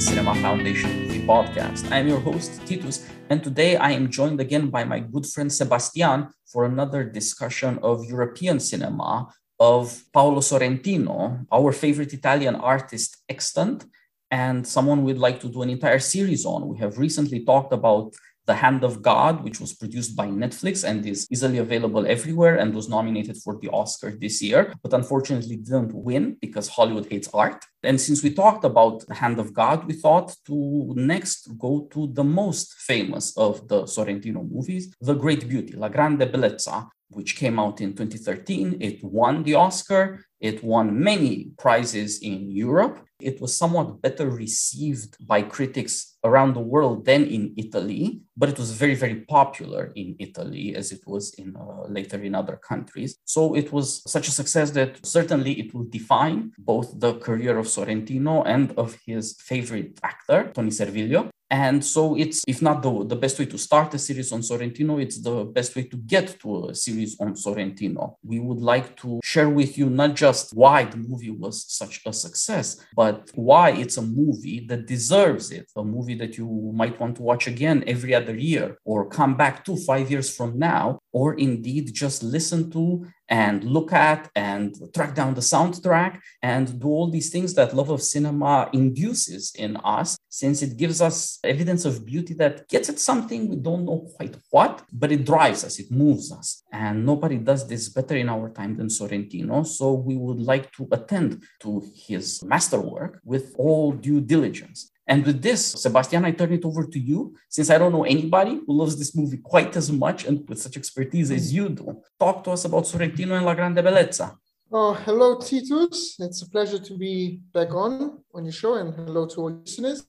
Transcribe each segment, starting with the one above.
Cinema Foundation Movie Podcast. I am your host, Titus, and today I am joined again by my good friend Sebastian for another discussion of European cinema of Paolo Sorrentino, our favorite Italian artist extant, and someone we'd like to do an entire series on. We have recently talked about the Hand of God, which was produced by Netflix and is easily available everywhere and was nominated for the Oscar this year, but unfortunately didn't win because Hollywood hates art. And since we talked about the Hand of God, we thought to next go to the most famous of the Sorrentino movies, The Great Beauty, La Grande Bellezza, which came out in 2013. It won the Oscar. It won many prizes in Europe. It was somewhat better received by critics around the world than in Italy, but it was very, very popular in Italy as it was in uh, later in other countries. So it was such a success that certainly it will define both the career of Sorrentino and of his favorite actor, Toni Servillo. And so it's, if not the, the best way to start a series on Sorrentino, it's the best way to get to a series on Sorrentino. We would like to share with you not just why the movie was such a success, but why it's a movie that deserves it, a movie that you might want to watch again every other year or come back to five years from now, or indeed just listen to and look at and track down the soundtrack and do all these things that love of cinema induces in us, since it gives us evidence of beauty that gets at something we don't know quite what, but it drives us, it moves us. And nobody does this better in our time than Sorrentino. So we would like to attend to his masterwork with all due diligence. And with this, Sebastian, I turn it over to you, since I don't know anybody who loves this movie quite as much and with such expertise as you do. Talk to us about Sorrentino and La Grande Bellezza. Oh, hello, Titus. It's a pleasure to be back on on your show, and hello to all listeners.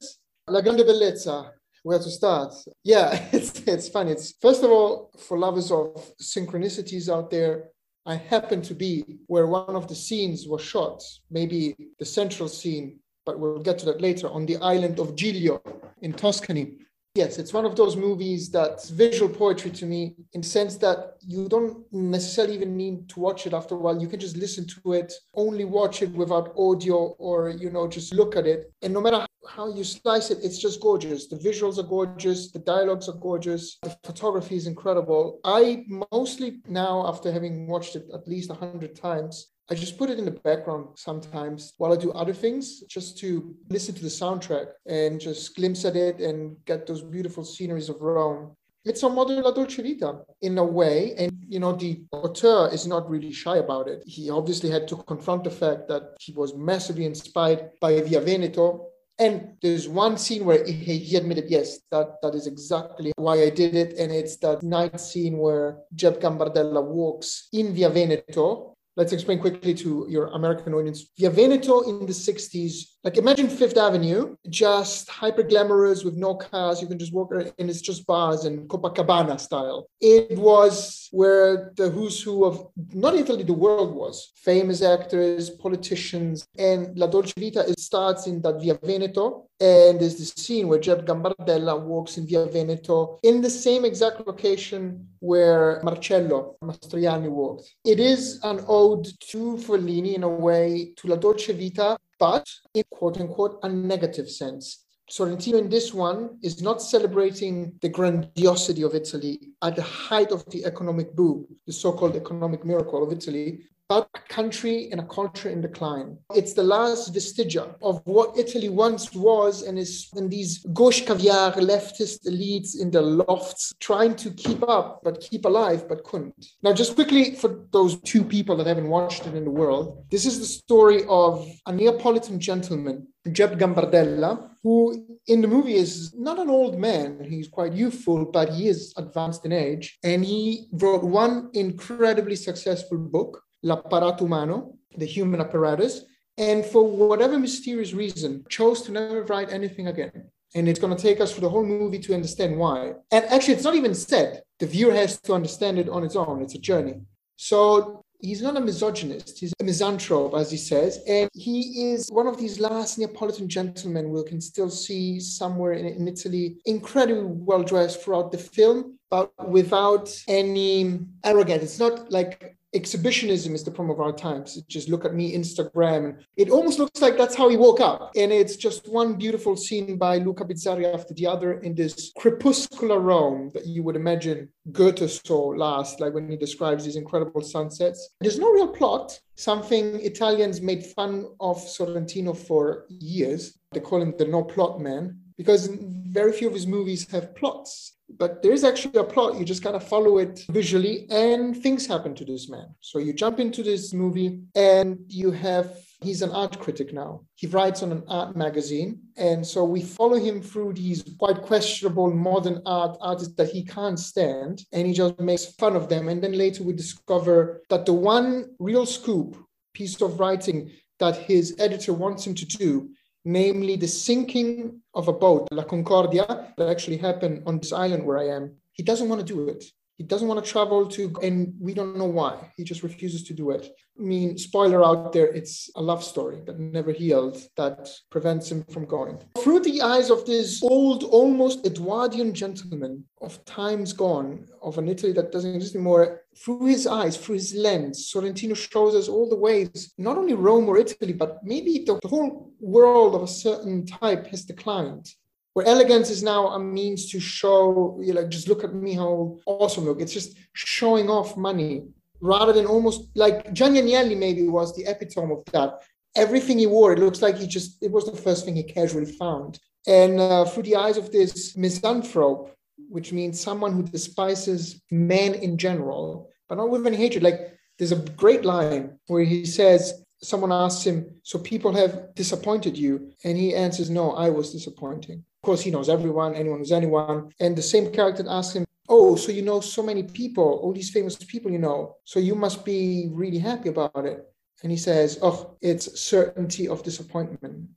La Grande Bellezza. Where to start? Yeah, it's it's funny. It's first of all for lovers of synchronicities out there. I happen to be where one of the scenes was shot, maybe the central scene but we'll get to that later, on the island of Giglio in Tuscany. Yes, it's one of those movies that's visual poetry to me in the sense that you don't necessarily even need to watch it after a while. You can just listen to it, only watch it without audio or, you know, just look at it. And no matter how you slice it, it's just gorgeous. The visuals are gorgeous, the dialogues are gorgeous, the photography is incredible. I mostly now, after having watched it at least a hundred times, I just put it in the background sometimes while I do other things, just to listen to the soundtrack and just glimpse at it and get those beautiful sceneries of Rome. It's a modern La Dolce Vita in a way. And, you know, the auteur is not really shy about it. He obviously had to confront the fact that he was massively inspired by Via Veneto. And there's one scene where he, he admitted, yes, that, that is exactly why I did it. And it's that night scene where Jep Gambardella walks in Via Veneto let's explain quickly to your American audience. Via Veneto in the 60s, like imagine Fifth Avenue, just hyper glamorous with no cars. You can just walk and it's just bars and Copacabana style. It was where the who's who of not Italy, the world was. Famous actors, politicians, and La Dolce Vita it starts in that Via Veneto. And there's this scene where Jep Gambardella walks in Via Veneto in the same exact location where Marcello Mastroianni walked. It is an ode to Fellini in a way, to La Dolce Vita, but in quote unquote a negative sense. Sorrentino in this one is not celebrating the grandiosity of Italy at the height of the economic boom, the so called economic miracle of Italy, but a country and a culture in decline. It's the last vestigia of what Italy once was, and is and these gauche caviar leftist elites in the lofts trying to keep up, but keep alive, but couldn't. Now, just quickly for those two people that haven't watched it in the world, this is the story of a Neapolitan gentleman Jep Gambardella, who in the movie is not an old man. He's quite youthful, but he is advanced in age. And he wrote one incredibly successful book L'apparato umano, the human apparatus, and for whatever mysterious reason, chose to never write anything again. And it's going to take us for the whole movie to understand why. And actually, it's not even said. The viewer has to understand it on its own. It's a journey. So he's not a misogynist. He's a misanthrope, as he says. And he is one of these last Neapolitan gentlemen we can still see somewhere in, in Italy, incredibly well dressed throughout the film, but without any arrogance. It's not like exhibitionism is the problem of our times. Just look at me, Instagram. It almost looks like that's how he woke up. And it's just one beautiful scene by Luca Bigazzi after the other in this crepuscular Rome that you would imagine Goethe saw last, like when he describes these incredible sunsets. There's no real plot, something Italians made fun of Sorrentino for years. They call him the no plot man because very few of his movies have plots but there is actually a plot. You just gotta follow it visually, and things happen to this man. So you jump into this movie, and you have he's an art critic now. He writes on an art magazine, and so we follow him through these quite questionable modern art artists that he can't stand, and he just makes fun of them. And then later we discover that the one real scoop piece of writing that his editor wants him to do namely the sinking of a boat, La Concordia, that actually happened on this island where I am. He doesn't want to do it. He doesn't want to travel to, and we don't know why. He just refuses to do it. I mean, spoiler out there, it's a love story that never healed that prevents him from going. Through the eyes of this old, almost Edwardian gentleman of times gone, of an Italy that doesn't exist anymore, through his eyes, through his lens, Sorrentino shows us all the ways, not only Rome or Italy, but maybe the, the whole world of a certain type has declined where elegance is now a means to show, you know, just look at me how awesome look. It's just showing off money rather than almost like Gianni maybe was the epitome of that. Everything he wore, it looks like he just, it was the first thing he casually found. And uh, through the eyes of this misanthrope, which means someone who despises men in general, but not with any hatred. Like there's a great line where he says, someone asks him, So people have disappointed you? And he answers, No, I was disappointing. Of course, he knows everyone, anyone knows anyone. And the same character asks him, Oh, so you know so many people, all these famous people you know. So you must be really happy about it. And he says, Oh, it's certainty of disappointment.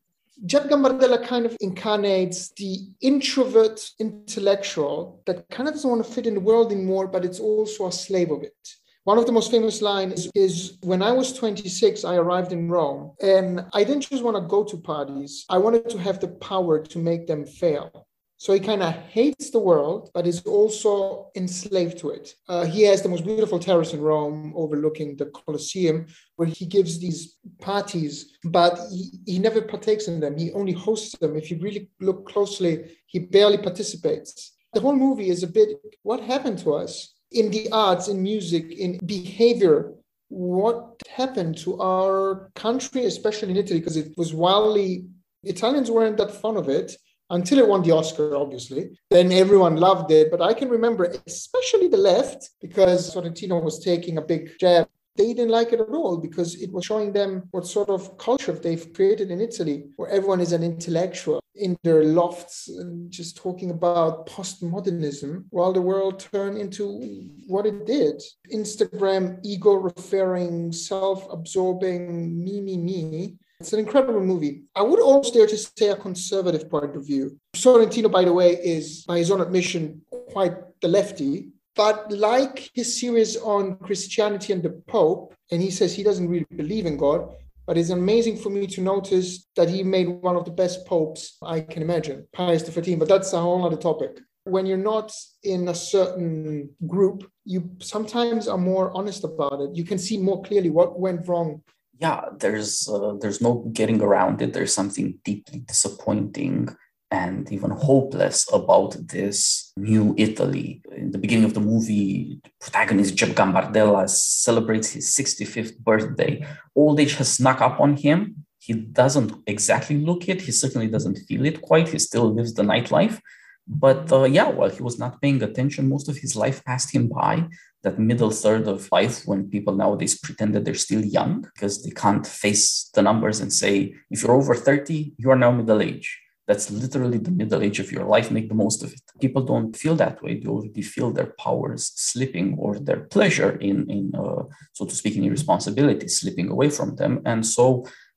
Jep Gambardella kind of incarnates the introvert intellectual that kind of doesn't want to fit in the world anymore, but it's also a slave of it. One of the most famous lines is when I was 26, I arrived in Rome and I didn't just want to go to parties. I wanted to have the power to make them fail. So he kind of hates the world, but is also enslaved to it. Uh, he has the most beautiful terrace in Rome overlooking the Colosseum, where he gives these parties, but he, he never partakes in them. He only hosts them. If you really look closely, he barely participates. The whole movie is a bit what happened to us? In the arts, in music, in behavior, what happened to our country, especially in Italy, because it was wildly, Italians weren't that fond of it until it won the Oscar, obviously. Then everyone loved it. But I can remember, especially the left, because Sorrentino was taking a big jab they didn't like it at all because it was showing them what sort of culture they've created in Italy, where everyone is an intellectual in their lofts and just talking about postmodernism while the world turned into what it did. Instagram, ego referring, self absorbing, me, me, me. It's an incredible movie. I would almost dare to say a conservative point of view. Sorrentino, by the way, is, by his own admission, quite the lefty but like his series on Christianity and the Pope, and he says he doesn't really believe in God, but it's amazing for me to notice that he made one of the best popes I can imagine, Pius XIII. But that's a whole other topic. When you're not in a certain group, you sometimes are more honest about it. You can see more clearly what went wrong. Yeah, there's uh, there's no getting around it. There's something deeply disappointing and even hopeless about this new Italy. In the beginning of the movie, protagonist Jep Gambardella celebrates his 65th birthday. Old age has snuck up on him. He doesn't exactly look it. He certainly doesn't feel it quite. He still lives the nightlife. But uh, yeah, while he was not paying attention, most of his life passed him by. That middle third of life when people nowadays pretend that they're still young because they can't face the numbers and say, if you're over 30, you are now middle age that's literally the middle age of your life make the most of it people don't feel that way they already feel their powers slipping or their pleasure in in uh, so to speak in irresponsibility slipping away from them and so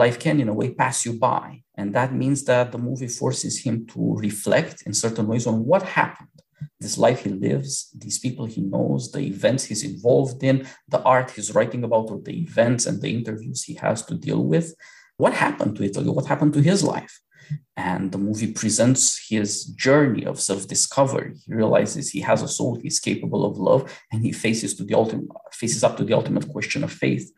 life can in a way pass you by and that means that the movie forces him to reflect in certain ways on what happened this life he lives, these people he knows, the events he's involved in, the art he's writing about, or the events and the interviews he has to deal with. What happened to Italy? What happened to his life? And the movie presents his journey of self-discovery. He realizes he has a soul, he's capable of love, and he faces to the ultimate faces up to the ultimate question of faith.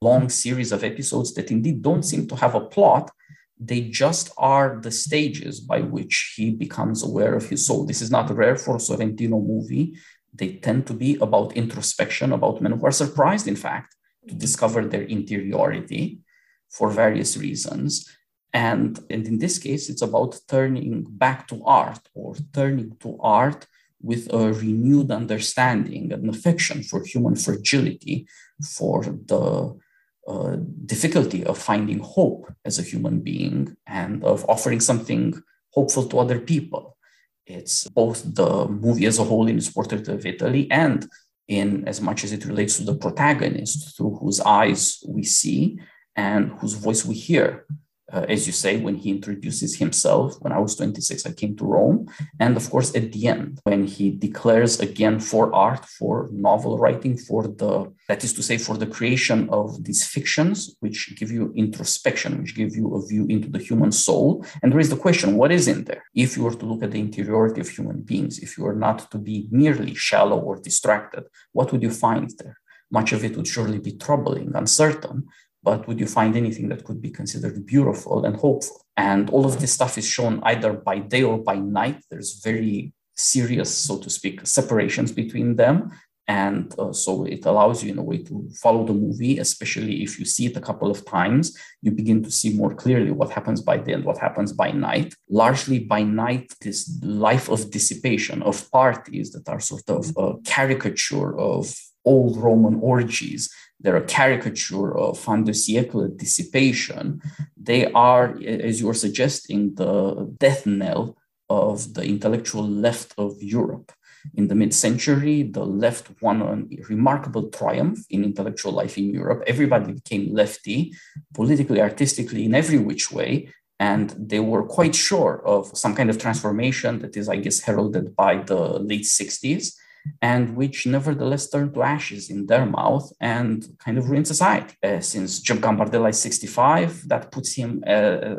Long series of episodes that indeed don't seem to have a plot, they just are the stages by which he becomes aware of his soul. This is not rare for a Sorrentino movie. They tend to be about introspection, about men who are surprised, in fact, to discover their interiority for various reasons. And, and in this case, it's about turning back to art or turning to art with a renewed understanding and affection for human fragility, for the uh, difficulty of finding hope as a human being and of offering something hopeful to other people. It's both the movie as a whole in its portrait of Italy and in as much as it relates to the protagonist through whose eyes we see and whose voice we hear uh, as you say, when he introduces himself, when I was 26, I came to Rome. And of course, at the end, when he declares again for art, for novel writing, for the, that is to say, for the creation of these fictions, which give you introspection, which give you a view into the human soul. And there is the question, what is in there? If you were to look at the interiority of human beings, if you were not to be merely shallow or distracted, what would you find there? Much of it would surely be troubling, uncertain, but would you find anything that could be considered beautiful and hopeful? And all of this stuff is shown either by day or by night. There's very serious, so to speak, separations between them. And uh, so it allows you, in a way, to follow the movie, especially if you see it a couple of times, you begin to see more clearly what happens by day and what happens by night. Largely by night, this life of dissipation, of parties that are sort of a caricature of old Roman orgies they're a caricature of fin de siècle dissipation. They are, as you were suggesting, the death knell of the intellectual left of Europe. In the mid century, the left won a remarkable triumph in intellectual life in Europe. Everybody became lefty, politically, artistically, in every which way. And they were quite sure of some kind of transformation that is, I guess, heralded by the late 60s and which nevertheless turned to ashes in their mouth and kind of ruined society. Uh, since Jim Gambardella is 65, that puts him uh,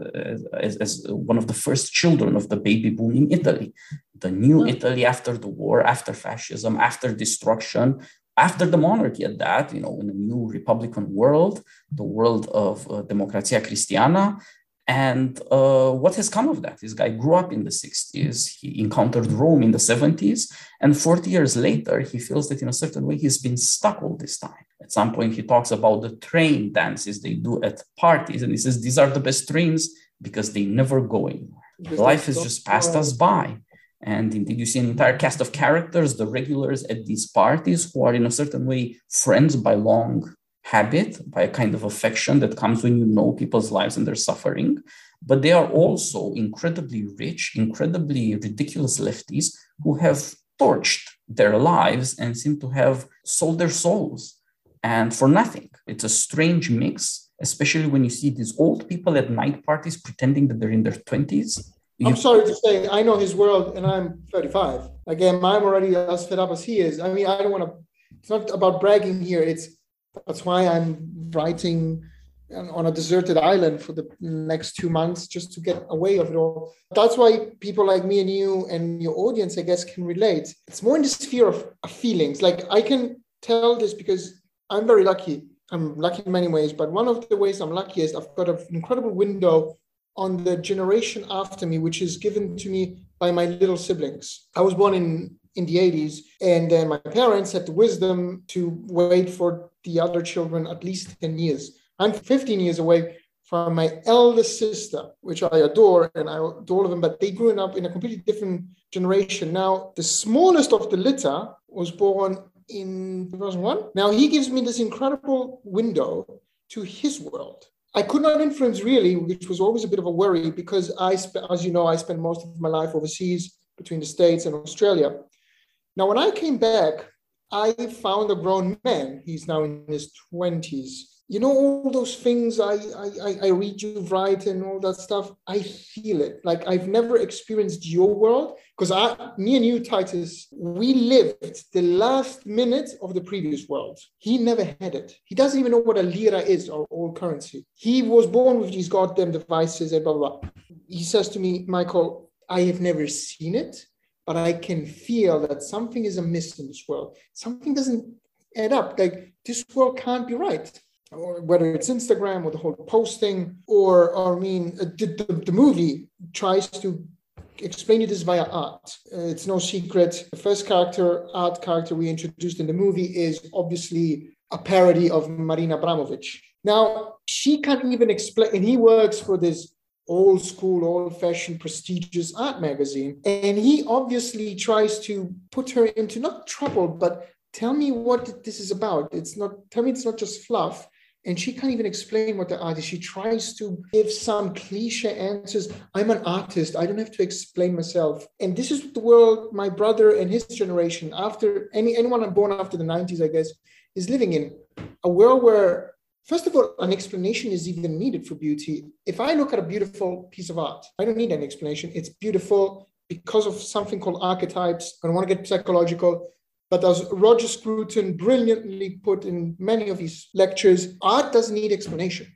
as, as, one of the first children of the baby boom in Italy. The new Italy after the war, after fascism, after destruction, after the monarchy at that, you know, in a new Republican world, the world of uh, Democrazia Cristiana, and uh, what has come of that? This guy grew up in the 60s, he encountered Rome in the 70s, and 40 years later, he feels that in a certain way he's been stuck all this time. At some point, he talks about the train dances they do at parties, and he says these are the best trains because they never go anywhere. Because Life has just passed us by. And indeed, you see an entire cast of characters, the regulars at these parties, who are in a certain way friends by long habit, by a kind of affection that comes when you know people's lives and their suffering. But they are also incredibly rich, incredibly ridiculous lefties who have torched their lives and seem to have sold their souls and for nothing. It's a strange mix, especially when you see these old people at night parties pretending that they're in their 20s. I'm sorry to say, I know his world and I'm 35. Again, I'm already as fed up as he is. I mean, I don't want to, it's not about bragging here. It's that's why I'm writing on a deserted island for the next two months just to get away of it all. That's why people like me and you and your audience, I guess, can relate. It's more in the sphere of, feelings. Like I can tell this because I'm very lucky. I'm lucky in many ways, but one of the ways I'm lucky is I've got an incredible window on the generation after me, which is given to me by my little siblings. I was born in in the 80s. And then my parents had the wisdom to wait for the other children at least 10 years. I'm 15 years away from my eldest sister, which I adore, and I adore them, but they grew up in a completely different generation. Now, the smallest of the litter was born in 2001. Now, he gives me this incredible window to his world. I could not influence really, which was always a bit of a worry because I, as you know, I spent most of my life overseas between the States and Australia. Now, when I came back, I found a grown man. He's now in his 20s. you know all those things I, I i read you write and all that stuff i feel it like i've never experienced your world because i me and you titus we lived the last minute of the previous world he never had it he doesn't even know what a lira is or all currency he was born with these goddamn devices and blah blah, blah. he says to me michael i have never seen it but i can feel that something is amiss in this world something doesn't add up like this world can't be right or whether it's Instagram or the whole posting, or, or I mean, uh, the, the, the movie tries to explain it as via art. Uh, it's no secret. The first character, art character we introduced in the movie is obviously a parody of Marina Abramovic. Now, she can't even explain, and he works for this old school, old fashioned, prestigious art magazine. And he obviously tries to put her into not trouble, but tell me what this is about. It's not, tell me it's not just fluff and she can't even explain what the art is. She tries to give some cliche answers. I'm an artist. I don't have to explain myself. And this is the world my brother and his generation, after any anyone born after the 90s, I guess, is living in. A world where, first of all, an explanation is even needed for beauty. If I look at a beautiful piece of art, I don't need an explanation. It's beautiful because of something called archetypes. I don't want to get psychological. But as Roger Scruton brilliantly put in many of his lectures, art doesn't need explanation.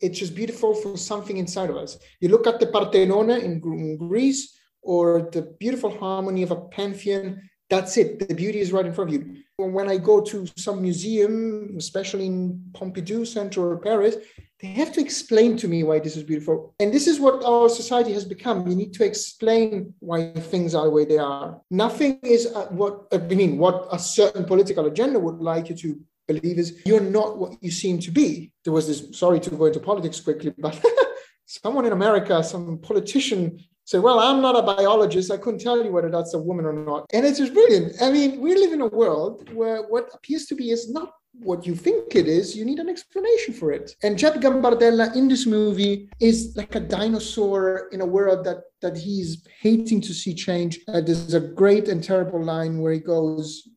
It's just beautiful for something inside of us. You look at the Parthenon in, in Greece or the beautiful harmony of a Pantheon, that's it. The beauty is right in front of you. When I go to some museum, especially in Pompidou Center or Paris, they have to explain to me why this is beautiful. And this is what our society has become. You need to explain why things are the way they are. Nothing is uh, what, I mean, what a certain political agenda would like you to believe is you're not what you seem to be. There was this, sorry to go into politics quickly, but someone in America, some politician said, Well, I'm not a biologist. I couldn't tell you whether that's a woman or not. And it's just brilliant. I mean, we live in a world where what appears to be is not what you think it is, you need an explanation for it. And Jep Gambardella in this movie is like a dinosaur in a world that that he's hating to see change. Uh, there's a great and terrible line where he goes,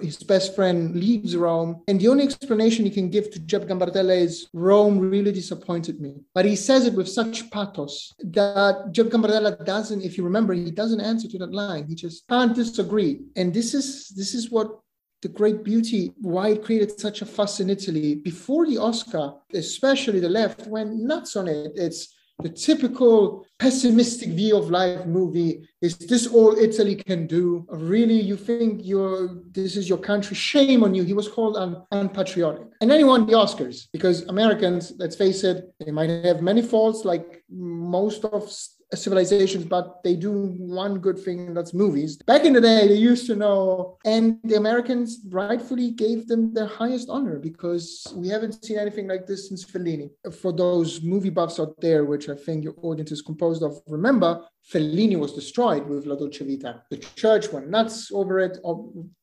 his best friend leaves Rome, and the only explanation he can give to Jep Gambardella is Rome really disappointed me. But he says it with such pathos that Jep Gambardella doesn't, if you remember, he doesn't answer to that line. He just can't disagree. And this is this is what the great beauty, why it created such a fuss in Italy before the Oscar, especially the left went nuts on it. It's the typical pessimistic view of life movie is this all italy can do. Really you think you're this is your country? Shame on you. He was called un, unpatriotic. And then he won the oscars because americans let's face it they might have many faults like most of civilizations, but they do one good thing, and that's movies. Back in the day, they used to know, and the Americans rightfully gave them their highest honor because we haven't seen anything like this since Fellini. For those movie buffs out there, which I think your audience is composed of, remember, Fellini was destroyed with La Dolce Vita. The church went nuts over it,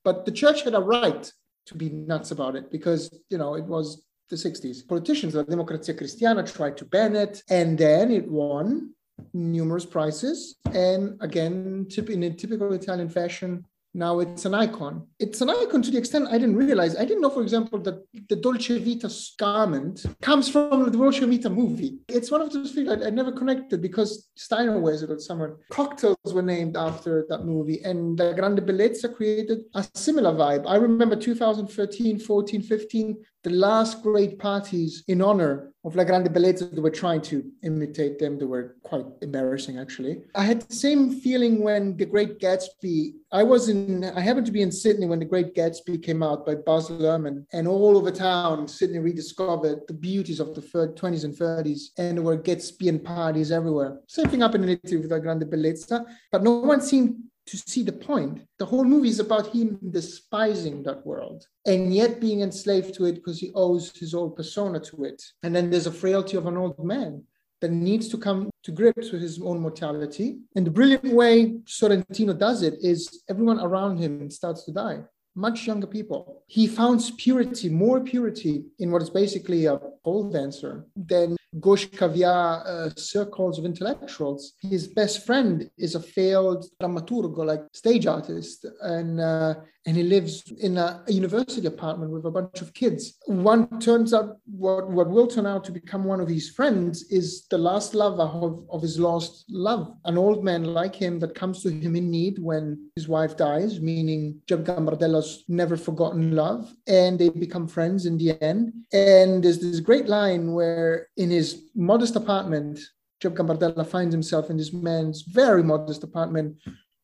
but the church had a right to be nuts about it because, you know, it was the 60s. Politicians like Democrazia Cristiana tried to ban it, and then it won numerous prizes. And again, in a typical Italian fashion, now it's an icon. It's an icon to the extent I didn't realize. I didn't know, for example, that the Dolce Vita garment comes from the Dolce Vita movie. It's one of those things I, I never connected because Steiner wears it at summer. Cocktails were named after that movie, and La Grande Bellezza created a similar vibe. I remember 2013, 14, 15, the last great parties in honor of La Grande Bellezza, they were trying to imitate them. They were quite embarrassing, actually. I had the same feeling when The Great Gatsby, I was in, I happened to be in Sydney when The Great Gatsby came out by Baz Luhrmann, and all over town, Sydney rediscovered the beauties of the 20s and 30s, and there were Gatsbyan parties everywhere. Same thing happened in Italy with La Grande Bellezza, but no one seemed to see the point. The whole movie is about him despising that world and yet being enslaved to it because he owes his old persona to it. And then there's a frailty of an old man that needs to come to grips with his own mortality. And the brilliant way Sorrentino does it is everyone around him starts to die much younger people. He found purity, more purity in what is basically a pole dancer than caviar uh, circles of intellectuals. His best friend is a failed dramaturgo, like stage artist, and uh, and he lives in a, a, university apartment with a bunch of kids. One turns out what, what will turn out to become one of his friends is the last lover of, of his lost love, an old man like him that comes to him in need when his wife dies, meaning Jep Gambardella's never forgotten love, and they become friends in the end. And there's this great line where in his modest apartment, Jep Gambardella finds himself in this man's very modest apartment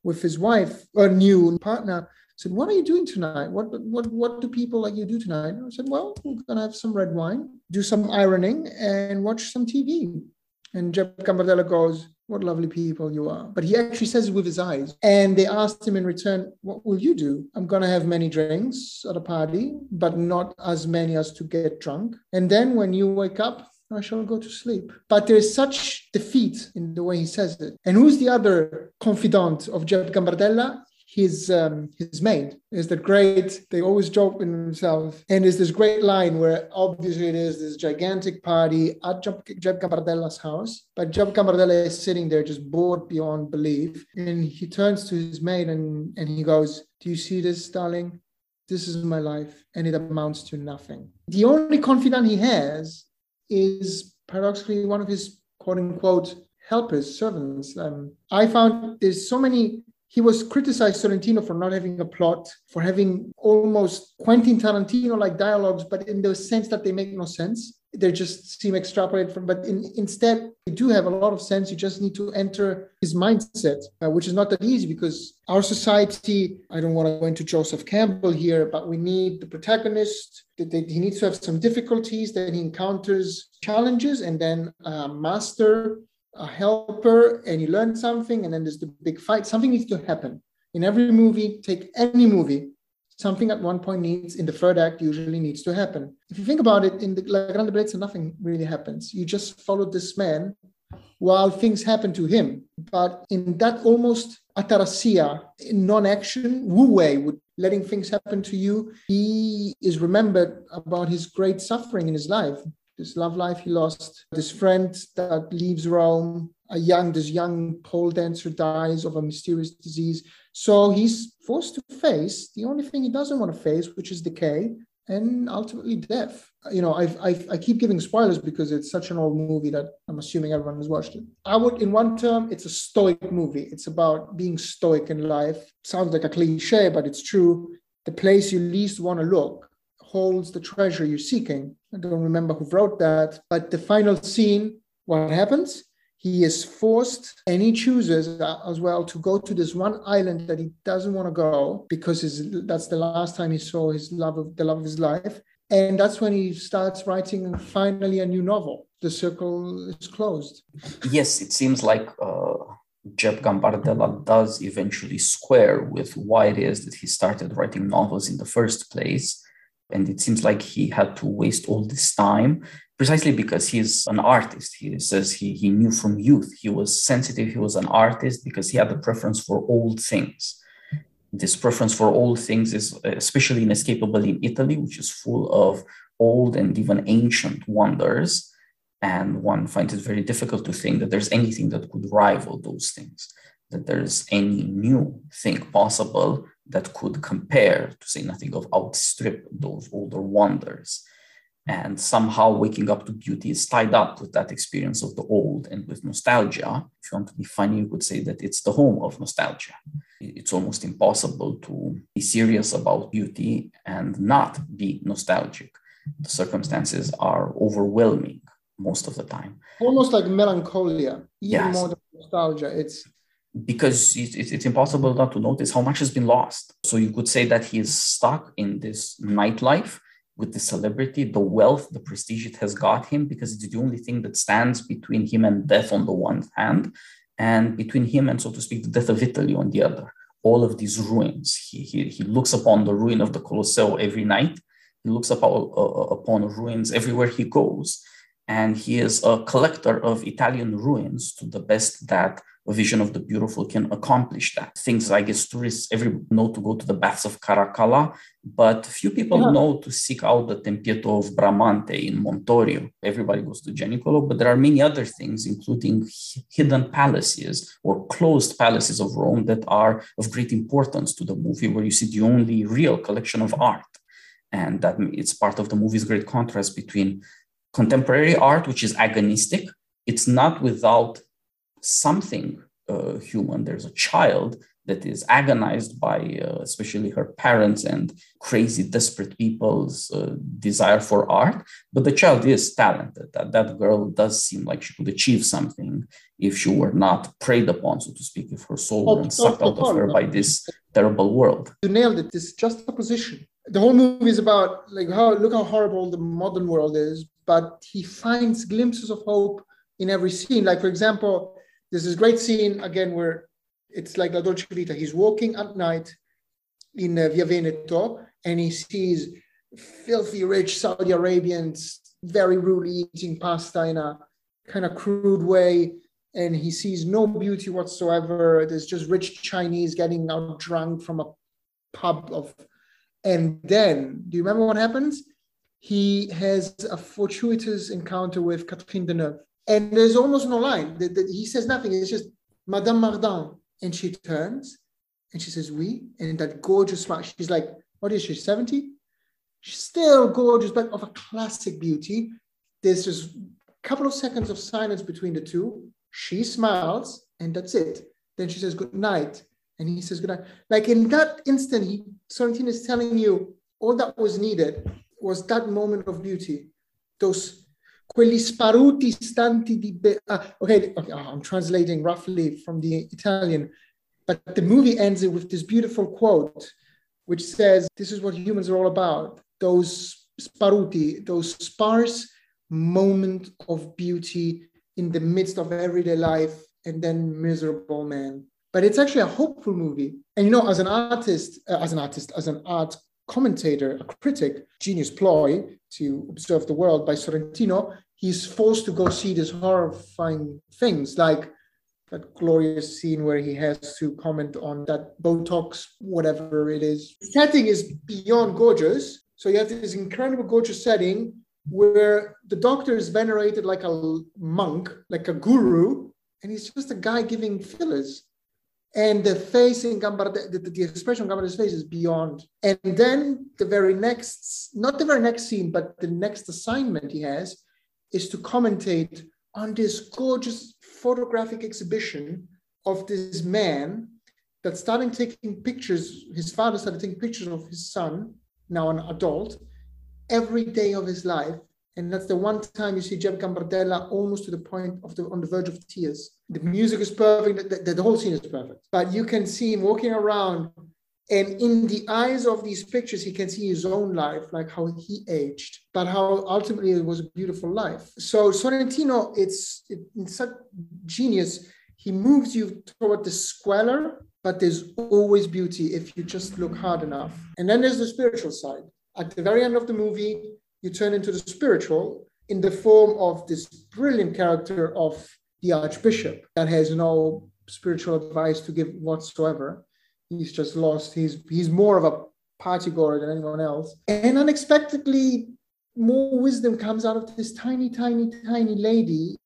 with his wife, a new partner, said, "What are you doing tonight? What what what do people like you do tonight?" I said, "Well, we're gonna have some red wine, do some ironing, and watch some TV." And Jep Gambardella goes, "What lovely people you are!" But he actually says it with his eyes. And they asked him in return, "What will you do?" I'm gonna have many drinks at a party, but not as many as to get drunk. And then when you wake up, I shall go to sleep. But there's such defeat in the way he says it. And who's the other confidant of Jep Gambardella? his um, his maid is the great. They always joke in themselves, and there's this great line where obviously it is this gigantic party at Jep, Jep Gambardella's house, but Jep Gambardella is sitting there just bored beyond belief, and he turns to his maid and and he goes, "Do you see this, darling? This is my life, and it amounts to nothing." The only confidant he has is paradoxically one of his quote unquote helpers, servants. Um, I found there's so many he was criticized Sorrentino for not having a plot, for having almost Quentin Tarantino like dialogues, but in the sense that they make no sense. They just seem extrapolated from, but in, instead, they do have a lot of sense. You just need to enter his mindset, uh, which is not that easy because our society, I don't want to go into Joseph Campbell here, but we need the protagonist. He needs to have some difficulties, then he encounters challenges, and then a master a helper and you learn something and then there's the big fight something needs to happen in every movie take any movie something at one point needs in the third act usually needs to happen. If you think about it in the La Grande Bellezza nothing really happens. You just follow this man while things happen to him. But in that almost ataraxia in non-action wu wei with letting things happen to you he is remembered about his great suffering in his life. This love life he lost, this friend that leaves Rome, a young, this young pole dancer dies of a mysterious disease. So he's forced to face the only thing he doesn't want to face, which is decay and ultimately death. You know, I, I, I keep giving spoilers because it's such an old movie that I'm assuming everyone has watched it. I would, in one term, it's a stoic movie. It's about being stoic in life. Sounds like a cliche, but it's true. The place you least want to look holds the treasure you're seeking. I don't remember who wrote that, but the final scene, what happens? He is forced and he chooses as well to go to this one island that he doesn't want to go because that's the last time he saw his love of the love of his life. And that's when he starts writing finally a new novel. The circle is closed. Yes, it seems like uh, Jep Gambardella does eventually square with why it is that he started writing novels in the first place and it seems like he had to waste all this time precisely because he's an artist. He says he, he knew from youth, he was sensitive, he was an artist because he had a preference for old things. This preference for old things is especially inescapable in Italy, which is full of old and even ancient wonders. And one finds it very difficult to think that there's anything that could rival those things, that there's any new thing possible that could compare, to say nothing of outstrip those older wonders. And somehow waking up to beauty is tied up with that experience of the old and with nostalgia. If you want to be funny, you could say that it's the home of nostalgia. It's almost impossible to be serious about beauty and not be nostalgic. The circumstances are overwhelming most of the time. Almost like melancholia, even yes. more than nostalgia. It's because it's impossible not to notice how much has been lost. So you could say that he is stuck in this nightlife with the celebrity, the wealth, the prestige it has got him, because it's the only thing that stands between him and death on the one hand, and between him and, so to speak, the death of Italy on the other. All of these ruins. He, he, he looks upon the ruin of the Colosseo every night. He looks upon, uh, upon ruins everywhere he goes. And he is a collector of Italian ruins to the best that vision of the beautiful can accomplish that. Things like guess tourists every know to go to the baths of Caracalla, but few people yeah. know to seek out the Tempietto of Bramante in Montorio. Everybody goes to Gianicolo, but there are many other things, including hidden palaces or closed palaces of Rome that are of great importance to the movie, where you see the only real collection of art. And that it's part of the movie's great contrast between contemporary art, which is agonistic. It's not without something uh, human. There's a child that is agonized by uh, especially her parents and crazy desperate people's uh, desire for art. But the child is talented. That, that girl does seem like she could achieve something if she were not preyed upon so to speak if her soul were sucked out of her by this terrible world. You nailed it. It's just a position. The whole movie is about like how look how horrible the modern world is but he finds glimpses of hope in every scene. Like for example there's this great scene again where it's like La Dolce Vita. He's walking at night in uh, Via Veneto and he sees filthy rich Saudi Arabians very rudely eating pasta in a kind of crude way. And he sees no beauty whatsoever. There's just rich Chinese getting out drunk from a pub of. And then, do you remember what happens? He has a fortuitous encounter with Catherine Deneuve. And there's almost no line. He says nothing. It's just Madame Mardin, and she turns and she says, We, and that gorgeous smile. She's like, What is she, 70? She's still gorgeous, but of a classic beauty. There's just a couple of seconds of silence between the two. She smiles, and that's it. Then she says, Good night. And he says, Good night. Like in that instant, he, Sorrentino is telling you all that was needed was that moment of beauty. Those quelli sparuti stanti di be- uh, okay, okay, I'm translating roughly from the Italian, but the movie ends with this beautiful quote, which says, "This is what humans are all about: those sparuti, those sparse moment of beauty in the midst of everyday life, and then miserable man." But it's actually a hopeful movie. And you know, as an artist, uh, as an artist, as an art commentator, a critic, genius ploy to observe the world by Sorrentino, he's forced to go see these horrifying things like that glorious scene where he has to comment on that Botox, whatever it is. The setting is beyond gorgeous. So you have this incredible gorgeous setting where the doctor is venerated like a monk, like a guru, and he's just a guy giving fillers and the face in Gambardella, the, the expression on Gambardella's face is beyond. And then the very next, not the very next scene, but the next assignment he has is to commentate on this gorgeous photographic exhibition of this man that started taking pictures, his father started taking pictures of his son, now an adult, every day of his life and that's the one time you see Jep Gambardella almost to the point of the on the verge of tears. The music is perfect, the, the, the whole scene is perfect. But you can see him walking around, and in the eyes of these pictures, he can see his own life, like how he aged, but how ultimately it was a beautiful life. So Sorrentino, it's, it, it's such genius. He moves you toward the squalor, but there's always beauty if you just look hard enough. And then there's the spiritual side. At the very end of the movie, you turn into the spiritual in the form of this brilliant character of the archbishop that has no spiritual advice to give whatsoever. He's just lost. He's he's more of a party goer than anyone else. And unexpectedly, more wisdom comes out of this tiny, tiny, tiny lady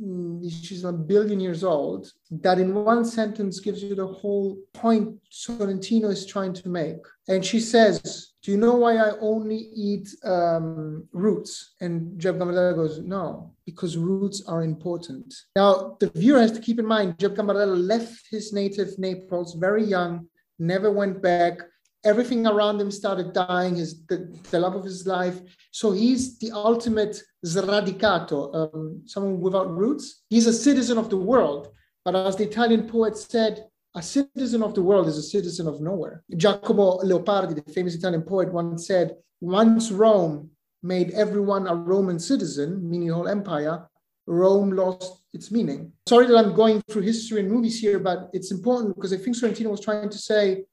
Mm, she's a billion years old, that in one sentence gives you the whole point Sorrentino is trying to make. And she says, Do you know why I only eat um, roots? And Jep Gambardella goes, No, because roots are important. Now, the viewer has to keep in mind, Jep Gambardella left his native Naples very young, never went back everything around him started dying, his the, the love of his life. So he's the ultimate sradicato, um, someone without roots. He's a citizen of the world. But as the Italian poet said, a citizen of the world is a citizen of nowhere. Giacomo Leopardi, the famous Italian poet, once said, once Rome made everyone a Roman citizen, meaning the whole empire, Rome lost its meaning. Sorry that I'm going through history and movies here, but it's important because I think Sorrentino was trying to say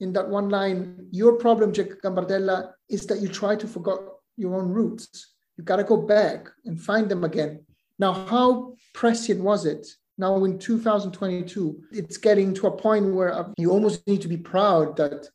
in that one line, your problem, Jack Gambardella, is that you try to forget your own roots. You've got to go back and find them again. Now, how prescient was it Now in 2022, it's getting to a point where uh, you almost need to be proud that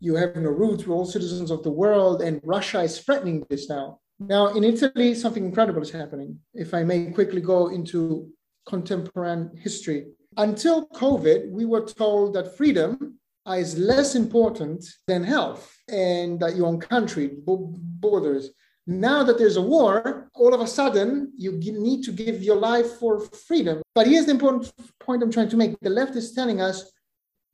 you have no roots. We're all citizens of the world, and Russia is threatening this now. Now in Italy, something incredible is happening. If I may quickly go into contemporary history. Until COVID, we were told that freedom is less important than health and that your own country, borders. Now that there's a war, all of a sudden you need to give your life for freedom. But here's the important point I'm trying to make the left is telling us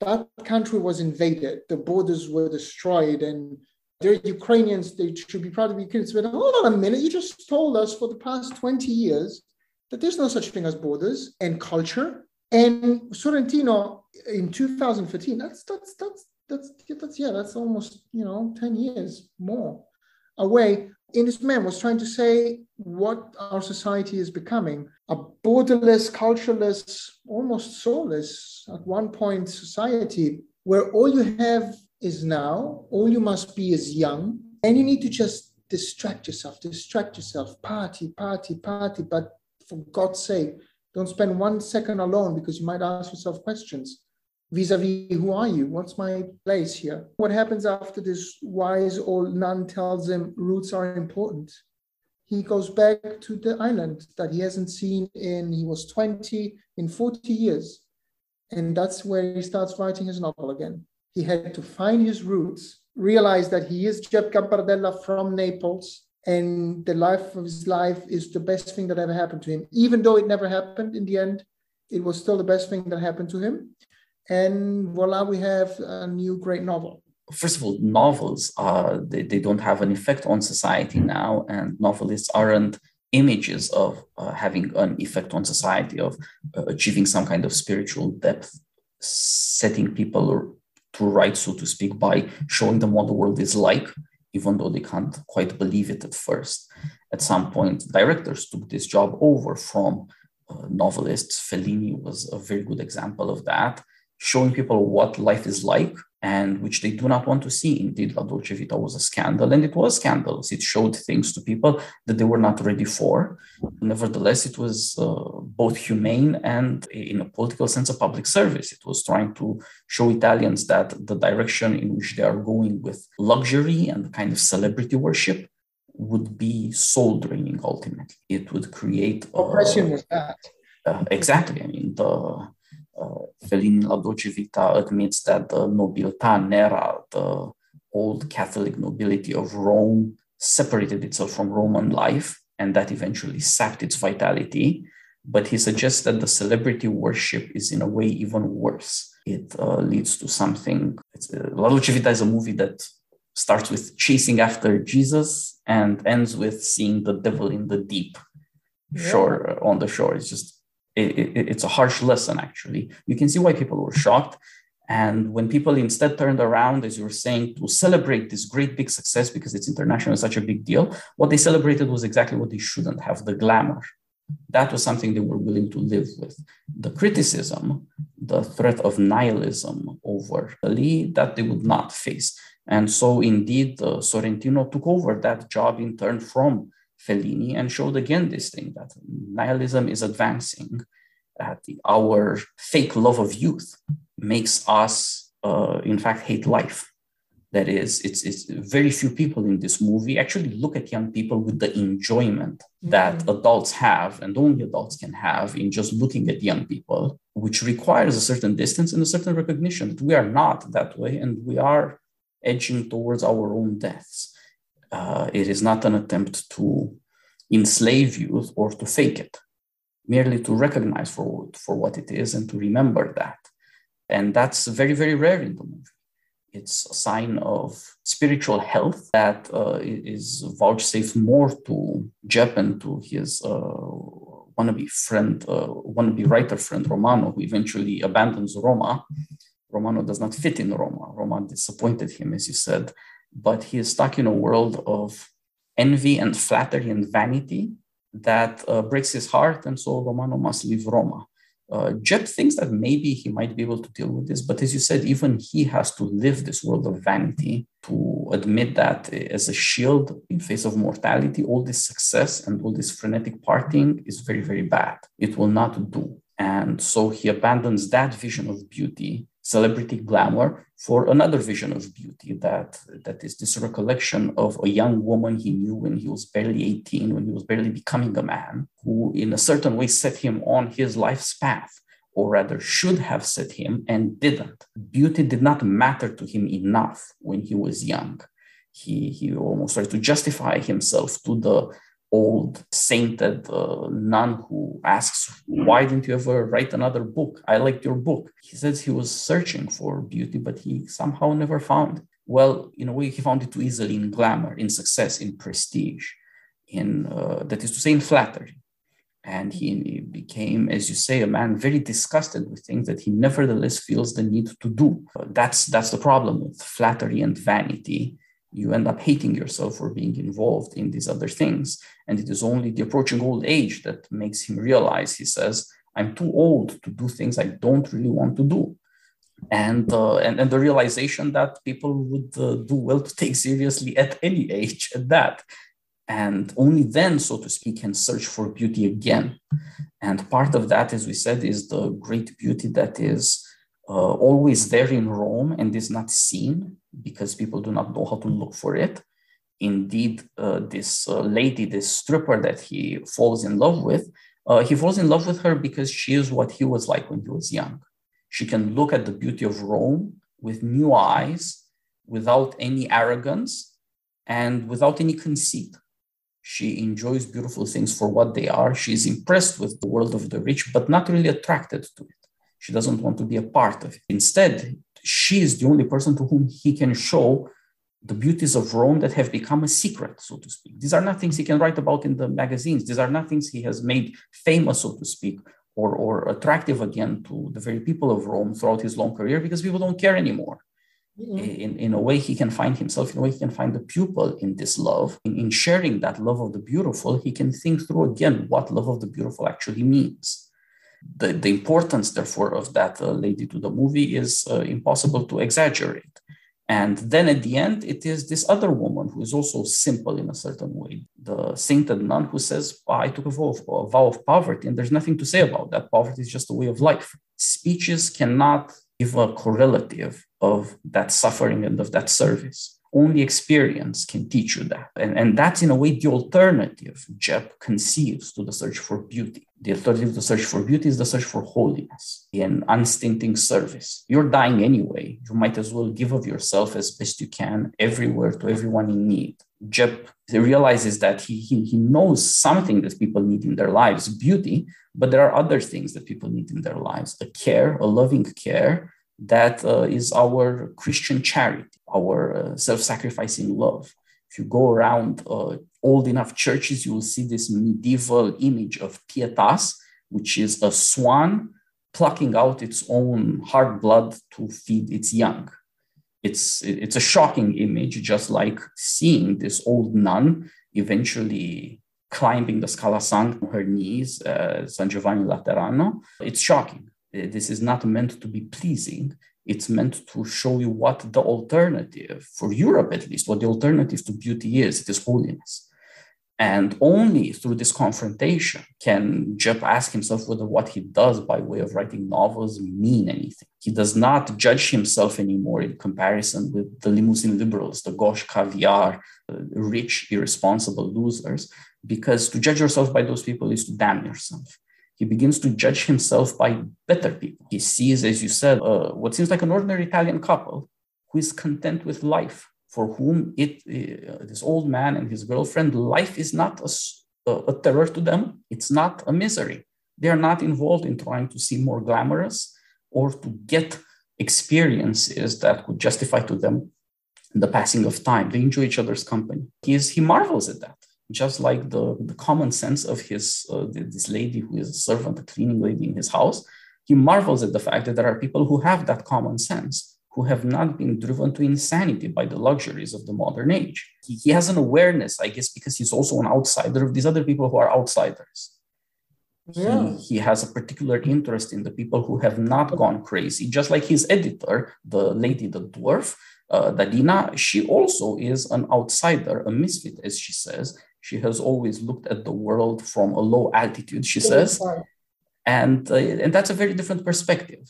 that country was invaded, the borders were destroyed, and they're Ukrainians, they should be proud to be Ukrainians. But hold on a minute, you just told us for the past 20 years that there's no such thing as borders and culture. And Sorrentino in 2015, that's that's that's that's that's yeah, that's almost you know 10 years more away. In this man was trying to say what our society is becoming a borderless, cultureless, almost soulless at one point society where all you have is now, all you must be is young, and you need to just distract yourself, distract yourself, party, party, party. But for God's sake, don't spend one second alone because you might ask yourself questions vis-a-vis who are you? What's my place here? What happens after this wise old nun tells him roots are important? He goes back to the island that he hasn't seen in he was 20 in 40 years. And that's where he starts writing his novel again. He had to find his roots realize that he is Jep Gambardella from Naples and the life of his life is the best thing that ever happened to him. Even though it never happened in the end it was still the best thing that happened to him and voila we have a new great novel first of all novels are they, they don't have an effect on society now and novelists aren't images of uh, having an effect on society of uh, achieving some kind of spiritual depth setting people to right so to speak by showing them what the world is like even though they can't quite believe it at first. At some point, directors took this job over from uh, novelists. Fellini was a very good example of that, showing people what life is like and which they do not want to see. Indeed, La Dolce Vita was a scandal, and it was scandalous. It showed things to people that they were not ready for. Nevertheless, it was uh, both humane and, in a political sense, a public service. It was trying to show Italians that the direction in which they are going with luxury and the kind of celebrity worship would be soul draining ultimately. It would create. Uh, Oppression was that. Uh, exactly. I mean, the Fellini La Dolce Vita admits that the nobiltà nera, the old Catholic nobility of Rome, separated itself from Roman life and that eventually sapped its vitality. But he suggests that the celebrity worship is in a way even worse. It uh, leads to something. Uh, La Dolce Vita is a movie that starts with chasing after Jesus and ends with seeing the devil in the deep yeah. shore on the shore. It's just it, it, it's a harsh lesson, actually. You can see why people were shocked. And when people instead turned around, as you were saying, to celebrate this great big success because it's international, such a big deal, what they celebrated was exactly what they shouldn't have the glamour. That was something they were willing to live with. The criticism, the threat of nihilism over Ali, that they would not face. And so, indeed, uh, Sorrentino took over that job in turn from Fellini and showed again this thing that nihilism is advancing, that our fake love of youth makes us, uh, in fact, hate life. That is, it's, it's very few people in this movie actually look at young people with the enjoyment mm-hmm. that adults have and only adults can have in just looking at young people, which requires a certain distance and a certain recognition that we are not that way and we are edging towards our own deaths. Uh, it is not an attempt to enslave youth or to fake it, merely to recognize for, for what it is and to remember that. And that's very, very rare in the movie. It's a sign of spiritual health that uh, is vouchsafed more to Jep and to his uh, wannabe friend, uh, wannabe writer friend Romano, who eventually abandons Roma. Romano does not fit in Roma. Roma disappointed him, as you said but he is stuck in a world of envy and flattery and vanity that uh, breaks his heart, and so Romano must leave Roma. Uh, Jep thinks that maybe he might be able to deal with this, but as you said, even he has to live this world of vanity to admit that as a shield in face of mortality, all this success and all this frenetic partying is very, very bad. It will not do. And so he abandons that vision of beauty, celebrity glamour, for another vision of beauty that, that is this recollection of a young woman he knew when he was barely 18, when he was barely becoming a man, who in a certain way set him on his life's path, or rather should have set him and didn't. Beauty did not matter to him enough when he was young. He, he almost tried to justify himself to the old sainted uh, nun who asks, Why didn't you ever write another book? I liked your book. He says he was searching for beauty, but he somehow never found. Well, in a way, he found it too easily in glamour, in success, in prestige, in uh, that is to say, in flattery. And he became, as you say, a man very disgusted with things that he nevertheless feels the need to do. That's that's the problem with flattery and vanity you end up hating yourself for being involved in these other things. And it is only the approaching old age that makes him realize, he says, I'm too old to do things I don't really want to do. And, uh, and, and the realization that people would uh, do well to take seriously at any age at that. And only then, so to speak, can search for beauty again. And part of that, as we said, is the great beauty that is uh, always there in Rome and is not seen because people do not know how to look for it. Indeed, uh, this uh, lady, this stripper that he falls in love with, uh, he falls in love with her because she is what he was like when he was young. She can look at the beauty of Rome with new eyes, without any arrogance, and without any conceit. She enjoys beautiful things for what they are. She is impressed with the world of the rich, but not really attracted to it. She doesn't want to be a part of it. Instead, she is the only person to whom he can show the beauties of Rome that have become a secret, so to speak. These are not things he can write about in the magazines. These are not things he has made famous, so to speak, or, or attractive again to the very people of Rome throughout his long career because people don't care anymore. Mm-hmm. In, in a way, he can find himself, in a way, he can find the pupil in this love. In, in sharing that love of the beautiful, he can think through again what love of the beautiful actually means the, the importance, therefore, of that uh, lady to the movie is uh, impossible to exaggerate. And then at the end, it is this other woman who is also simple in a certain way, the sainted nun who says, I took a vow, of, a vow of poverty, and there's nothing to say about that. Poverty is just a way of life. Speeches cannot give a correlative of that suffering and of that service only experience can teach you that. And, and that's in a way the alternative Jep conceives to the search for beauty. The alternative to the search for beauty is the search for holiness in unstinting service. You're dying anyway. You might as well give of yourself as best you can everywhere to everyone in need. Jep realizes that he, he, he knows something that people need in their lives, beauty, but there are other things that people need in their lives, a care, a loving care that uh, is our Christian charity our uh, self-sacrificing love. If you go around uh, old enough churches, you will see this medieval image of pietas, which is a swan plucking out its own hard blood to feed its young. It's, it's a shocking image, just like seeing this old nun eventually climbing the Scala Sancta on her knees, uh, San Giovanni Laterano. It's shocking. Uh, this is not meant to be pleasing it's meant to show you what the alternative, for Europe at least, what the alternative to beauty is. It is holiness. And only through this confrontation can Jep ask himself whether what he does by way of writing novels mean anything. He does not judge himself anymore in comparison with the limousine liberals, the gauche caviar, uh, rich, irresponsible losers, because to judge yourself by those people is to damn yourself he begins to judge himself by better people. He sees, as you said, uh, what seems like an ordinary Italian couple who is content with life, for whom it, uh, this old man and his girlfriend, life is not a, a terror to them. It's not a misery. They are not involved in trying to seem more glamorous or to get experiences that could justify to them the passing of time. They enjoy each other's company. He, is, he marvels at that just like the, the common sense of his uh, this lady who is a servant, a cleaning lady in his house, he marvels at the fact that there are people who have that common sense, who have not been driven to insanity by the luxuries of the modern age. He, he has an awareness, I guess, because he's also an outsider of these other people who are outsiders. Yeah. He, he has a particular interest in the people who have not gone crazy, just like his editor, the lady, the dwarf, uh, Dadina, she also is an outsider, a misfit, as she says, she has always looked at the world from a low altitude, she says. And, uh, and that's a very different perspective.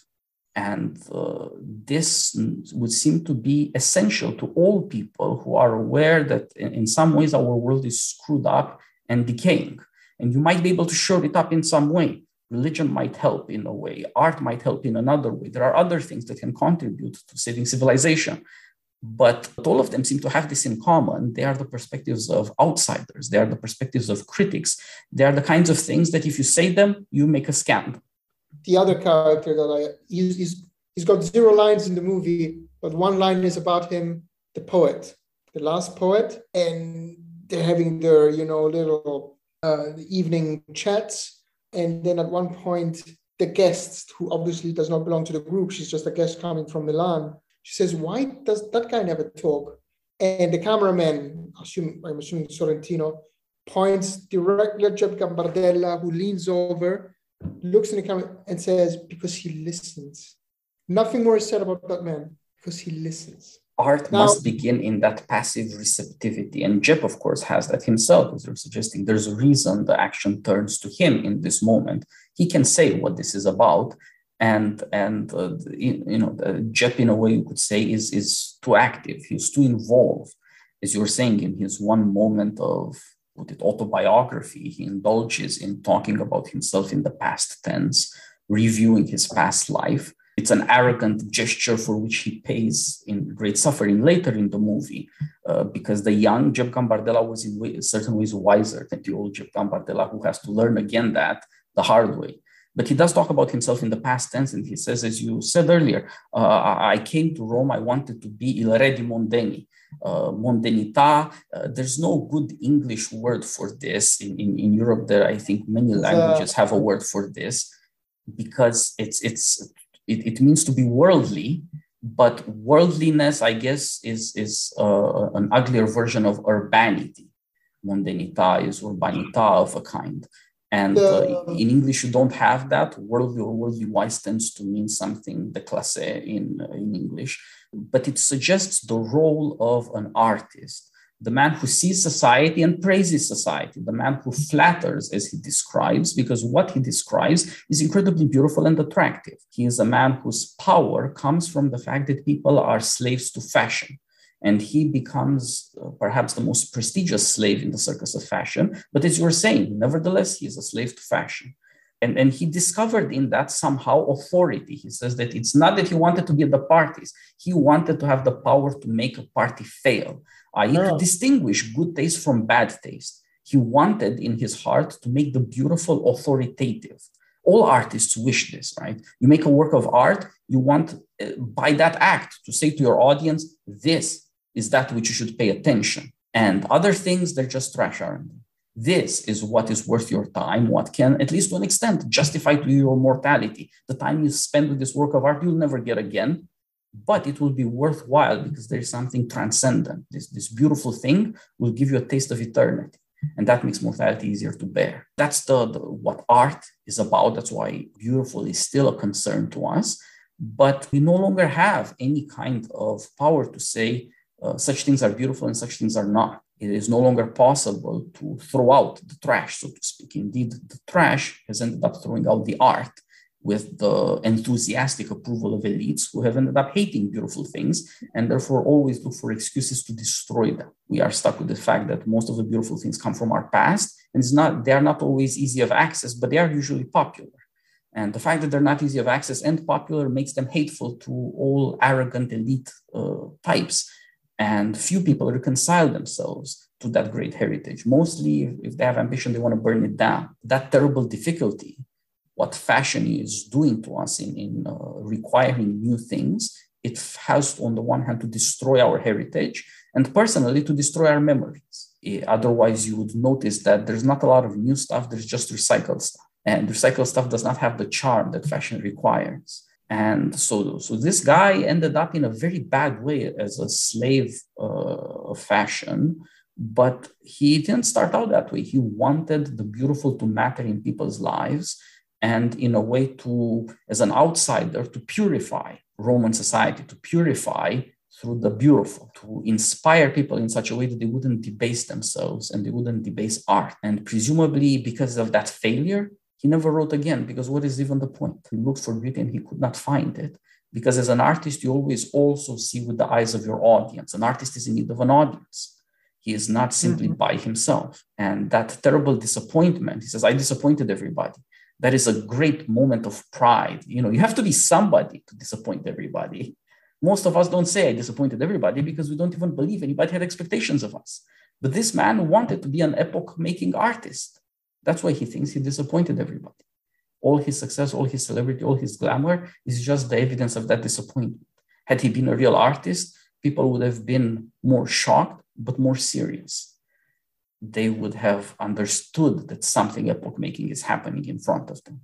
And uh, this would seem to be essential to all people who are aware that in, in, some ways our world is screwed up and decaying. And you might be able to shore it up in some way. Religion might help in a way, art might help in another way. There are other things that can contribute to saving civilization. But all of them seem to have this in common. They are the perspectives of outsiders, they are the perspectives of critics. They are the kinds of things that if you say them, you make a scandal. The other character that I he's, he's, he's got zero lines in the movie, but one line is about him, the poet, the last poet, and they're having their you know little uh, evening chats, and then at one point the guest, who obviously does not belong to the group, she's just a guest coming from Milan she says, Why does that guy never talk? And the cameraman, assume, I'm assuming Sorrentino, points directly at Jep Gambardella, who leans over, looks in the camera, and says, Because he listens. Nothing more is said about that man, because he listens. Art now, must begin in that passive receptivity. And Jep, of course, has that himself, as you're suggesting. There's a reason the action turns to him in this moment. He can say what this is about, and and uh, you know Jep in a way you could say is is too active. He's too involved, as you were saying in his one moment of what it autobiography. He indulges in talking about himself in the past tense, reviewing his past life. It's an arrogant gesture for which he pays in great suffering later in the movie, uh, because the young Jep Gambardella was in way, certain ways wiser than the old Jep Gambardella, who has to learn again that the hard way. But he does talk about himself in the past tense, and he says, as you said earlier, uh, I came to Rome, I wanted to be il re di Mondeni. Uh, mondanità. Uh, there's no good English word for this. In, in, in Europe, there I think many languages have a word for this because it's it's it, it means to be worldly, but worldliness, I guess, is is uh, an uglier version of urbanity. Mondanità is urbanita of a kind. And uh, in English, you don't have that. Worldly or worldly wise tends to mean something, the classe in, uh, in English, but it suggests the role of an artist, the man who sees society and praises society, the man who flatters, as he describes, because what he describes is incredibly beautiful and attractive. He is a man whose power comes from the fact that people are slaves to fashion and he becomes uh, perhaps the most prestigious slave in the circus of fashion. But as you were saying, nevertheless, he is a slave to fashion. And, and he discovered in that somehow authority. He says that it's not that he wanted to be at the parties, he wanted to have the power to make a party fail, i.e., to distinguish good taste from bad taste. He wanted in his heart to make the beautiful authoritative. All artists wish this, right? You make a work of art, you want uh, by that act to say to your audience, this is that which you should pay attention. And other things, they're just trash, aren't they? This is what is worth your time, what can, at least to an extent, justify to you your mortality. The time you spend with this work of art, you'll never get again, but it will be worthwhile because there is something transcendent. This, this beautiful thing will give you a taste of eternity. And that makes mortality easier to bear. That's the, the what art is about. That's why beautiful is still a concern to us. But we no longer have any kind of power to say, uh, such things are beautiful and such things are not. It is no longer possible to throw out the trash, so to speak. Indeed, the trash has ended up throwing out the art with the enthusiastic approval of elites who have ended up hating beautiful things and therefore always look for excuses to destroy them. We are stuck with the fact that most of the beautiful things come from our past and it's not, they are not always easy of access, but they are usually popular. And the fact that they're not easy of access and popular makes them hateful to all arrogant elite uh, types and few people reconcile themselves to that great heritage. Mostly, if, they have ambition, they want to burn it down. That terrible difficulty, what fashion is doing to us in, in uh, requiring new things, it has, on the one hand, to destroy our heritage and personally to destroy our memories. Otherwise, you would notice that there's not a lot of new stuff, there's just recycled stuff. And recycled stuff does not have the charm that fashion requires. And so, so this guy ended up in a very bad way as a slave uh, fashion, but he didn't start out that way. He wanted the beautiful to matter in people's lives and in a way to, as an outsider, to purify Roman society, to purify through the beautiful, to inspire people in such a way that they wouldn't debase themselves and they wouldn't debase art. And presumably, because of that failure, he never wrote again because what is even the point? He looked for beauty and he could not find it. Because as an artist, you always also see with the eyes of your audience. An artist is in need of an audience. He is not simply mm-hmm. by himself. And that terrible disappointment, he says, I disappointed everybody. That is a great moment of pride. You know, you have to be somebody to disappoint everybody. Most of us don't say I disappointed everybody because we don't even believe anybody had expectations of us. But this man wanted to be an epoch making artist. That's why he thinks he disappointed everybody. All his success, all his celebrity, all his glamour is just the evidence of that disappointment. Had he been a real artist, people would have been more shocked but more serious. They would have understood that something epoch making is happening in front of them.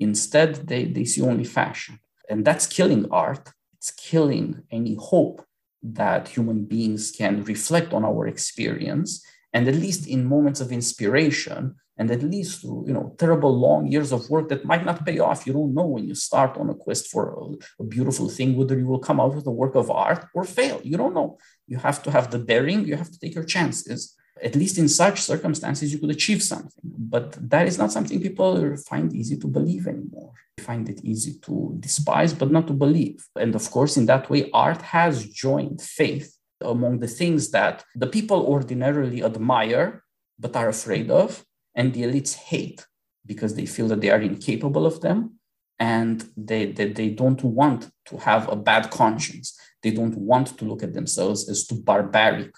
Instead, they, they see only fashion. And that's killing art. It's killing any hope that human beings can reflect on our experience. And at least in moments of inspiration, and at least through you know terrible long years of work that might not pay off you don't know when you start on a quest for a, a, beautiful thing whether you will come out with a work of art or fail. You don't know. You have to have the daring you have to take your chances. At least in such circumstances you could achieve something. But that is not something people find easy to believe anymore. They find it easy to despise but not to believe. And of course in that way art has joined faith among the things that the people ordinarily admire but are afraid of and the elites hate because they feel that they are incapable of them and they, they, they don't want to have a bad conscience they don't want to look at themselves as too barbaric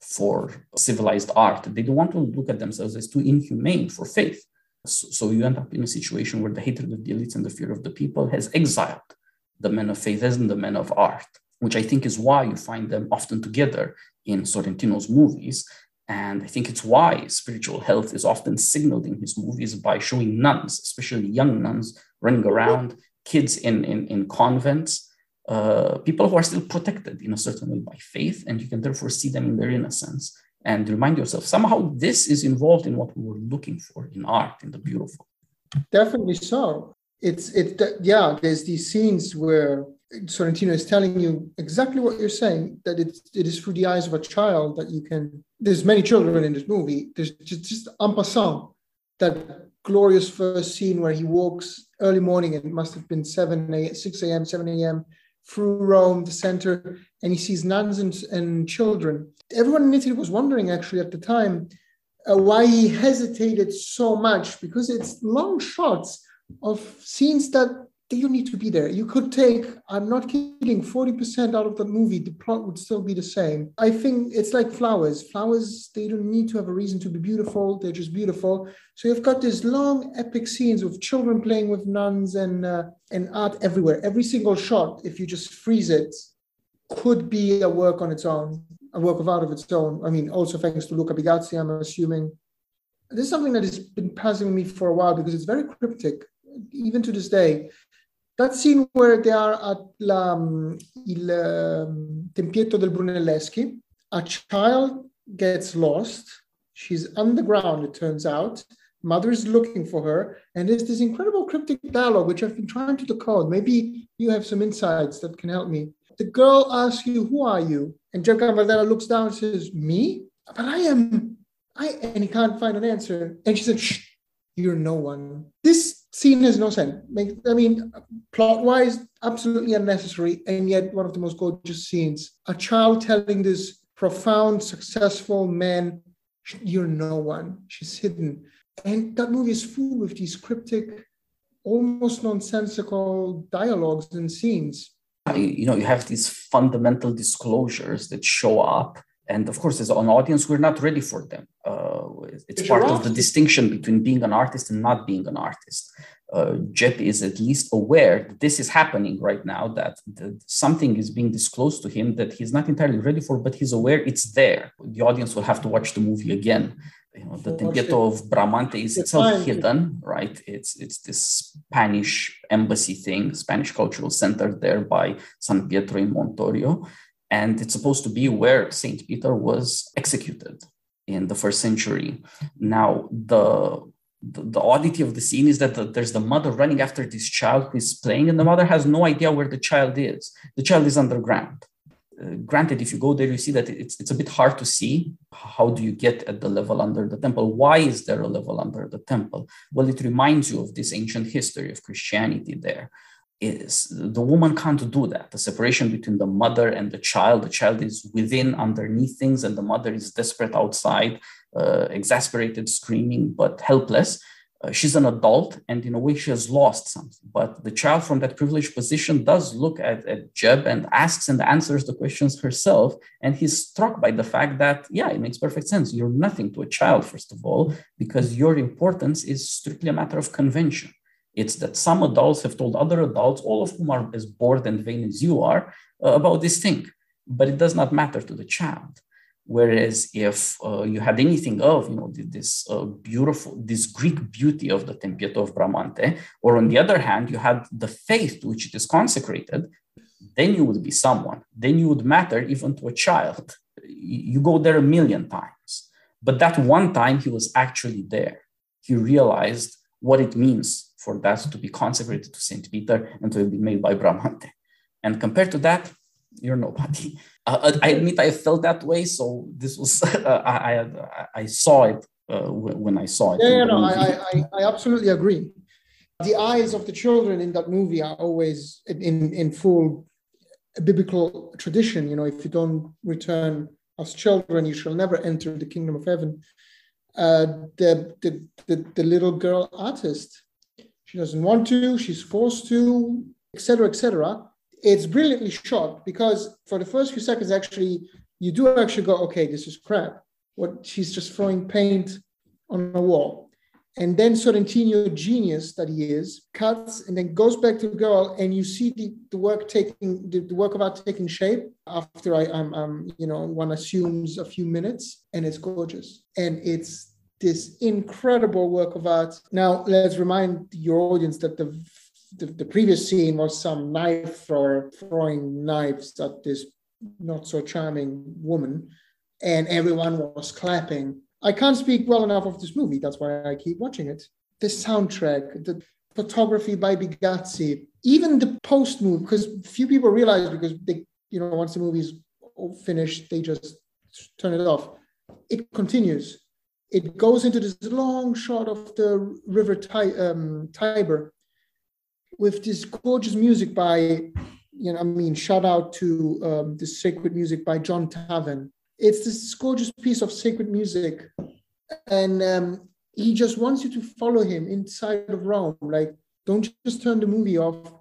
for civilized art. They don't want to look at themselves as too inhumane for faith. So, so, you end up in a situation where the hatred of the elites and the fear of the people has exiled the men of faith and the men of art, which I think is why you find them often together in Sorrentino's movies. And I think it's why spiritual health is often signaled in his movies by showing nuns, especially young nuns, running around, kids in, in, in convents, uh, people who are still protected in a certain way by faith, and you can therefore see them in their innocence and remind yourself somehow this is involved in what we were looking for in art, in the beautiful. Definitely so. It's it yeah. There's these scenes where Sorrentino is telling you exactly what you're saying that it, it is through the eyes of a child that you can. There's many children in this movie. There's just, just en passant that glorious first scene where he walks early morning. It must have been 7 a, 6 a.m., 7 a.m through Rome, the center, and he sees nuns and, and children. Everyone in Italy was wondering actually at the time uh, why he hesitated so much because it's long shots of scenes that don't need to be there. You could take, I'm not kidding, 40% out of the movie, the plot would still be the same. I think it's like flowers. Flowers, they don't need to have a reason to be beautiful, they're just beautiful. So you've got these long, epic scenes of children playing with nuns and, uh, and art everywhere. Every single shot, if you just freeze it, could be a work on its own, a work of art of its own. I mean, also thanks to Luca Bigazzi, I'm assuming. This is something that has been puzzling me for a while because it's very cryptic, even to this day that scene where they are at la, um, il um, tempietto del Brunelleschi, a child gets lost. She's underground, it turns out. Mother is looking for her. And there's this incredible cryptic dialogue, which I've been trying to decode. Maybe you have some insights that can help me. The girl asks you, Who are you? And Joe Gambardella looks down and says, Me? But I am, I, and he can't find an answer. And she said, Shh, you're no one. This scene has no sense. I mean, plot wise, absolutely unnecessary, and yet one of the most gorgeous scenes. A child telling this profound, successful man, You're no one. She's hidden. And that movie is full with these cryptic, almost nonsensical dialogues and scenes. You know, you have these fundamental disclosures that show up and of course as an audience we're not ready for them uh, it's part of the distinction between being an artist and not being an artist uh, Jep is at least aware that this is happening right now, that, that, something is being disclosed to him that he's not entirely ready for, but he's aware it's there. The audience will have to watch the movie again. You know, the Tempietto of Bramante is itself hidden, right? It's it's this Spanish embassy thing, Spanish cultural center there by San Pietro in Montorio and it's supposed to be where Saint Peter was executed in the first century. Now, the the, the oddity of the scene is that the, there's the mother running after this child who is playing, and the mother has no idea where the child is. The child is underground. uh, granted, if you go there, you see that it's, it's a bit hard to see. How do you get at the level under the temple? Why is there a level under the temple? Well, it reminds you of this ancient history of Christianity there. Is the woman can't do that. The separation between the mother and the child, the child is within, underneath things, and the mother is desperate outside, uh, exasperated, screaming, but helpless uh, she's an adult and in a way she has lost something. But the child from that privileged position does look at, at Jep and asks and answers the questions herself. And he's struck by the fact that, yeah, it makes perfect sense. You're nothing to a child, first of all, because your importance is strictly a matter of convention. It's that some adults have told other adults, all of whom are as bored and vain as you are, uh, about this thing. But it does not matter to the child. Whereas if uh, you had anything of, you know, this uh, beautiful, this Greek beauty of the Tempietto of Bramante, or on the other hand, you had the faith to which it is consecrated, then you would be someone. Then you would matter even to a child. You go there a million times. But that one time he was actually there. He realized what it means for that to be consecrated to St. Peter and to be made by Bramante. And compared to that, you're nobody. Uh, uh, I admit I felt that way. So this was uh, I, I, I saw it uh, when I saw it. Yeah, yeah no, I, I I absolutely agree. The eyes of the children in that movie are always in in full biblical tradition. You know, if you don't return as children, you shall never enter the kingdom of heaven. Uh, the, the the the little girl artist, she doesn't want to. She's forced to, etc., etc it's brilliantly shot because for the first few seconds, actually, you do actually go, okay, this is crap. What she's just throwing paint on a wall. And then Sorrentino, genius that he is, cuts and then goes back to the girl, and you see the, the work taking the, the work of art taking shape after I, I'm, I'm, you know, one assumes a few minutes, and it's gorgeous. And it's this incredible work of art. Now, let's remind your audience that the the, the previous scene was some knife thrower throwing knives at this not so charming woman, and everyone was clapping. I can't speak well enough of this movie. That's why I keep watching it. The soundtrack, the photography by Bigazzi, even the post move, because few people realize because they, you know, once the movie's finished, they just turn it off. It continues. It goes into this long shot of the river Ty, um, Tiber with this gorgeous music by, you know, I mean, shout out to um, this sacred music by John Tavener. It's this gorgeous piece of sacred music. And um, he just wants you to follow him inside of Rome. Like, don't just turn the movie off.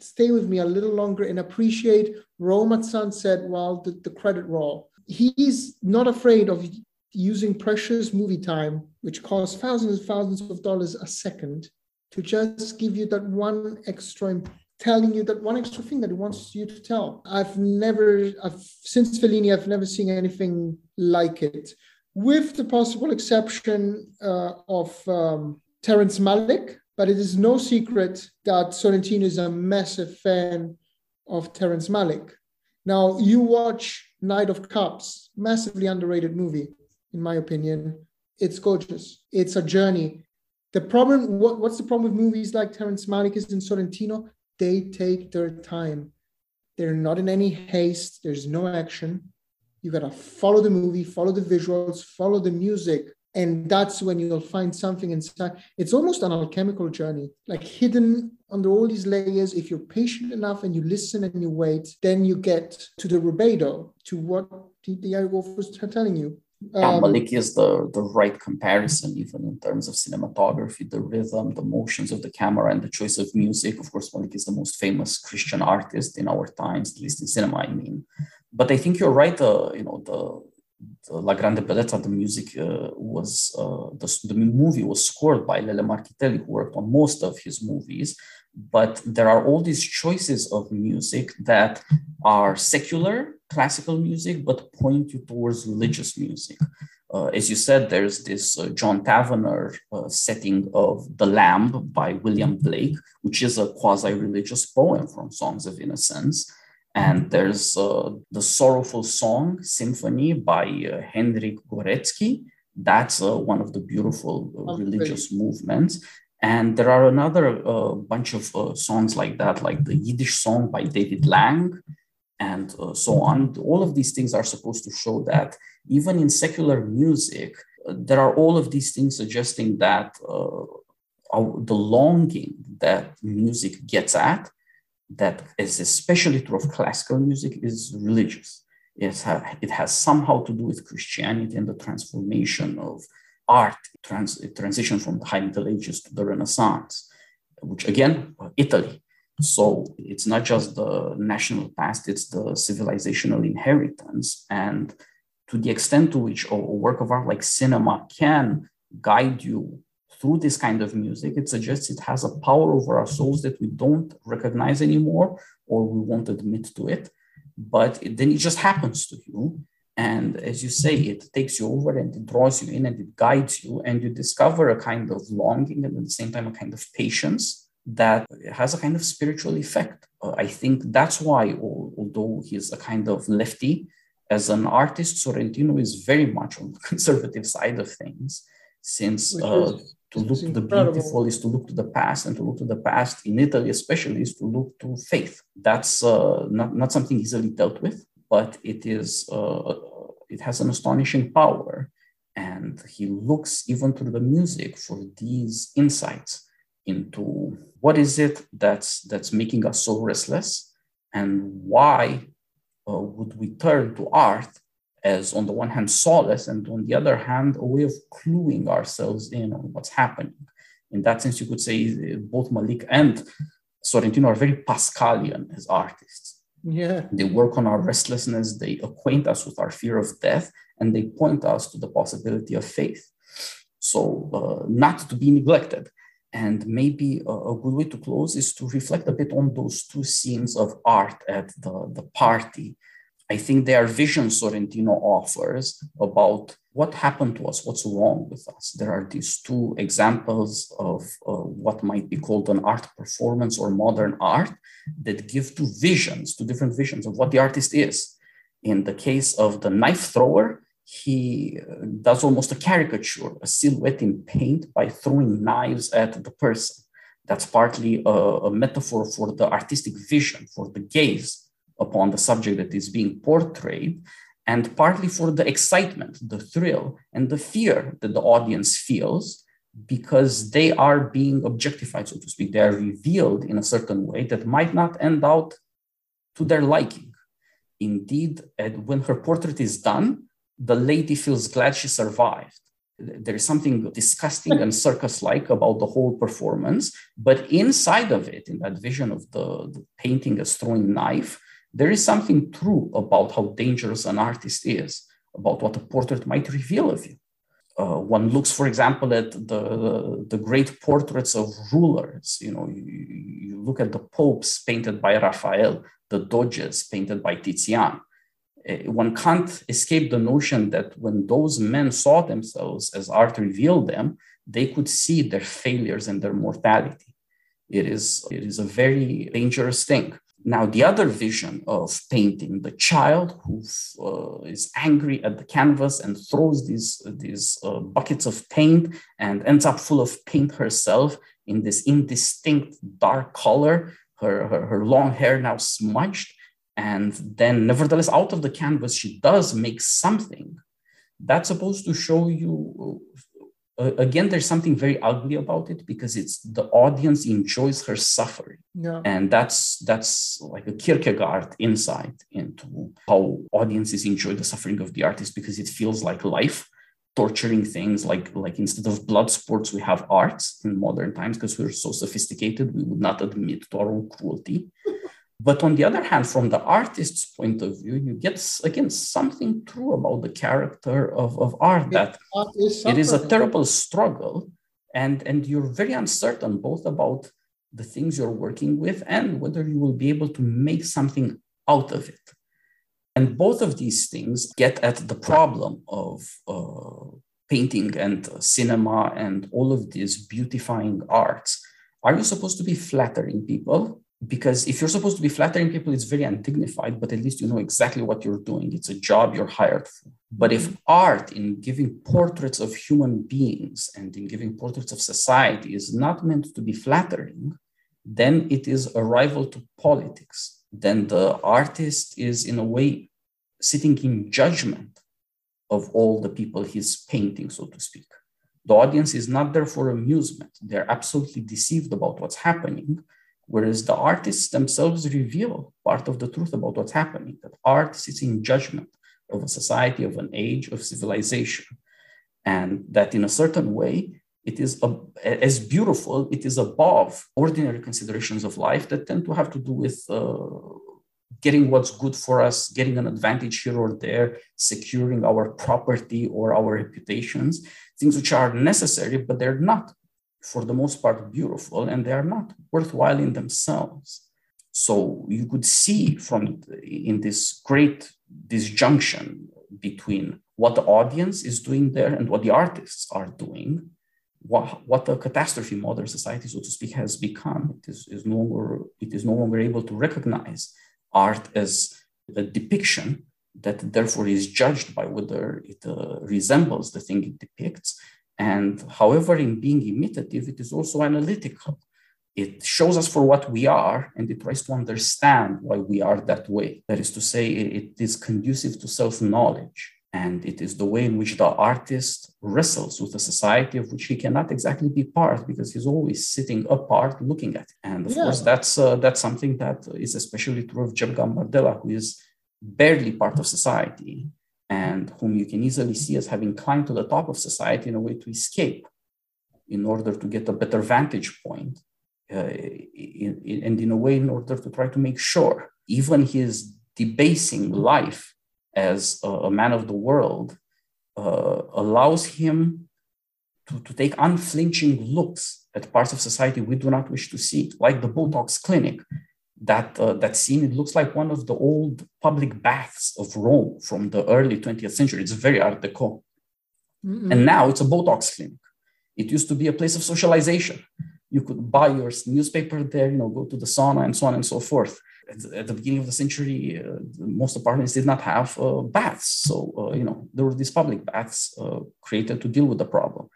Stay with me a little longer and appreciate Rome at sunset while the, the credit roll. He's not afraid of using precious movie time, which costs thousands and thousands of dollars a second, to just give you that one extra telling you that one extra thing that it wants you to tell. I've never, I've, since Fellini, I've never seen anything like it, with the possible exception uh, of um, Terrence Malick. But it is no secret that Sorrentino is a massive fan of Terrence Malick. Now, you watch Knight of Cups, massively underrated movie, in my opinion. It's gorgeous. It's a journey. The problem, what, what's the problem with movies like Terrence Malick and Sorrentino? They take their time. They're not in any haste. There's no action. You gotta follow the movie, follow the visuals, follow the music, and that's when you'll find something inside. It's almost an alchemical journey, like hidden under all these layers. If you're patient enough and you listen and you wait, then you get to the rubedo, to what the, Wolf was telling you um, Malick is the, the right comparison, even in terms of cinematography, the rhythm, the motions of the camera, and the choice of music. Of course, Maliki is the most famous Christian artist in our times, at least in cinema, I mean. But I think you're right, uh, you know, the, the La Grande Bellezza, the music uh, was, uh, the, the movie was scored by Lele Marchitelli, who worked on most of his movies but there are all these choices of music that are secular classical music but point you towards religious music. Uh, as you said there's this uh, john tavener uh, setting of the lamb by william blake which is a quasi-religious poem from songs of innocence. And there's uh, the sorrowful song symphony by uh, henryk gorecki. That's uh, one of the beautiful religious movements. And there are another uh, bunch of uh, songs like that, like the Yiddish song by David Lang. And uh, so on. All of these things are supposed to show that even in secular music, uh, there are all of these things suggesting that uh, the longing that music gets at, that is especially true of classical music, is religious. It, it has somehow to do with Christianity and the transformation of art, trans, transition from the High Middle Ages to the Renaissance, which again, Italy. So it's not just the national past, it's the civilizational inheritance. And to the extent to which a work of art like cinema can guide you through this kind of music, it suggests it has a power over our souls that we don't recognize anymore or we won't admit to it. But it, then it just happens to you. And as you say, it takes you over and it draws you in and it guides you, and you discover a kind of longing and at the same time a kind of patience that has a kind of spiritual effect. Uh, I think that's why, although he's a kind of lefty, as an artist, Sorrentino is very much on the conservative side of things, since uh, to look to the beautiful is to look to the past, and to look to the past in Italy, especially, is to look to faith. That's uh, not, not something easily dealt with, but it is uh, it has an astonishing power, and he looks even through the music for these insights into what is it that's that's making us so restless, and why uh, would we turn to art as on the one hand solace and on the other hand a way of cluing ourselves in on what's happening? In that sense you could say both Malick and sorrentino are very pascalian as artists. Yeah. They work on our restlessness they acquaint us with our fear of death and they point us to the possibility of faith. So uh, not to be neglected and maybe a, a, good way to close is to reflect a bit on those two scenes of art at the, the party I think there are visions Sorrentino offers about what happened to us, what's wrong with us. There are these two examples of uh, what might be called an art performance or modern art that give two visions, two different visions of what the artist is. In the case of the knife thrower, he uh, does almost a caricature, a silhouette in paint by throwing knives at the person. That's partly a, a metaphor for the artistic vision, for the gaze upon the subject that is being portrayed, and partly for the excitement, the thrill, and the fear that the audience feels because they are being objectified, so to speak. They are revealed in a certain way that might not end out to their liking. Indeed, when her portrait is done, the lady feels glad she survived. There is something disgusting and circus like about the whole performance, but inside of it, in that vision of the, the painting as throwing knife, there is something true about how dangerous an artist is, about what a portrait might reveal of you. Uh, one looks, for example, at the, the great portraits of rulers. You know, you, you look at the popes painted by Raphael, the doges painted by Tizian. Uh, one can't escape the notion that when those men saw themselves as art revealed them, they could see their failures and their mortality. It is, it is a very dangerous thing. Now, the other vision of painting, the child who uh, is angry at the canvas and throws these, these uh, buckets of paint and ends up full of paint herself in this indistinct dark color, her, her, her long hair now smudged. And then, nevertheless, out of the canvas, she does make something. That's supposed to show you uh, again there's something very ugly about it because it's the audience enjoys her suffering yeah. and that's that's like a kierkegaard insight into how audiences enjoy the suffering of the artist because it feels like life torturing things like like instead of blood sports we have arts in modern times because we're so sophisticated we would not admit to our own cruelty but on the other hand, from the artist's point of view, you get again something true about the character of, of art that it is a terrible struggle, and, and you're very uncertain both about the things you're working with and whether you will be able to make something out of it. And both of these things get at the problem of uh, painting and cinema and all of these beautifying arts. Are you supposed to be flattering people? Because if you're supposed to be flattering people it's very undignified but at least you know exactly what you're doing. It's a job you're hired for. But if mm-hmm. art in giving portraits of human beings and in giving portraits of society is not meant to be flattering then it is a rival to politics. Then the artist is in a way sitting in judgment of all the people he's painting, so to speak. The audience is not there for amusement. They're absolutely deceived about what's happening, whereas the artists themselves reveal part of the truth about what's happening. That art sits in judgment of a society, of an age, of civilization. And that in a certain way, it is a, as beautiful, it is above ordinary considerations of life that tend to have to do with uh, getting what's good for us, getting an advantage here or there, securing our property or our reputations, things which are necessary, but they're not, for the most part, beautiful and they are not worthwhile in themselves. So you could see from in this great disjunction between what the audience is doing there and what the artists are doing, what, what the catastrophe modern society, so to speak, has become. It is, is no longer, it is no longer able to recognize art as a depiction that therefore is judged by whether it uh, resembles the thing it depicts. And however, in being imitative, it is also analytical. It shows us for what we are and it tries to understand why we are that way. That is to say, it is conducive to self knowledge. And it is the way in which the artist wrestles with a society of which he cannot exactly be part because he's always sitting apart looking at it. And of yeah. course, that's, uh, that's something that is especially true of Jep Gambardella, who is barely part of society and whom you can easily see as having climbed to the top of society in a way to escape in order to get a better vantage point. Uh, in, in, and in a way, in order to try to make sure even his debasing life as a, a man of the world uh, allows him to, to take unflinching looks at parts of society we do not wish to see, like the Botox clinic. That, uh, that scene, it looks like one of the old public baths of Rome from the early 20th century. It's very Art Deco. Mm-hmm. And now it's a Botox clinic. It used to be a place of socialization. You could buy your newspaper there, you know, go to the sauna and so on and so forth at the beginning of the century, uh, most apartments did not have uh, baths. So, uh, you know, there were these public baths uh, created to deal with the problem.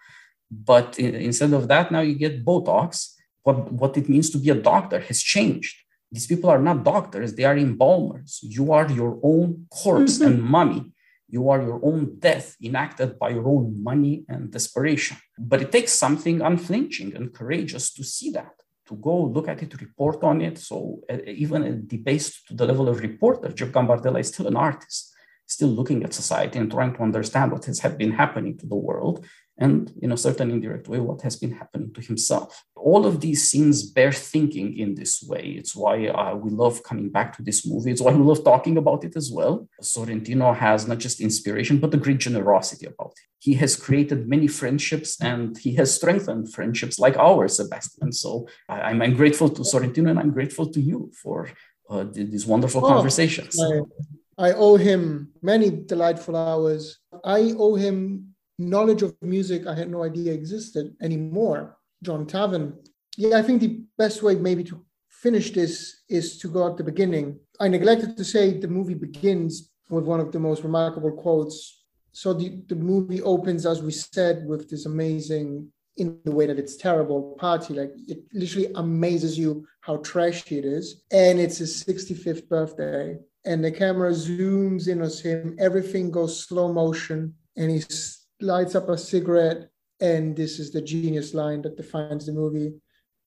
But in, instead of that, now you get Botox. What, what it means to be a doctor has changed. These people are not doctors, they are embalmers. You are your own corpse mm-hmm. and mummy. You are your own death enacted by your own money and desperation. But it takes something unflinching and courageous to see that to go look at it, report on it. So uh, even debased to the level of reporter, Jep Gambardella is still an artist, still looking at society and trying to understand what has been happening to the world and in a certain indirect way what has been happening to himself. All of these scenes bear thinking in this way. It's why uh, we love coming back to this movie. It's why we love talking about it as well. Sorrentino has not just inspiration but a great generosity about it. He has created many friendships and he has strengthened friendships like ours sebastian. So I, am grateful to sorrentino and i'm grateful to you for uh, these wonderful oh, conversations. I, I owe him many delightful hours. I owe him knowledge of music I had no idea existed anymore. John Tavener. Yeah, I think the best way maybe to finish this is to go at the beginning. I neglected to say the movie begins with one of the most remarkable quotes. So the, the movie opens, as we said, with this amazing, in the way that it's terrible, party. Like it literally amazes you how trashy it is. And it's his 65th birthday. And the camera zooms in on him. Everything goes slow motion. And he's lights up a cigarette, and this is the genius line that defines the movie.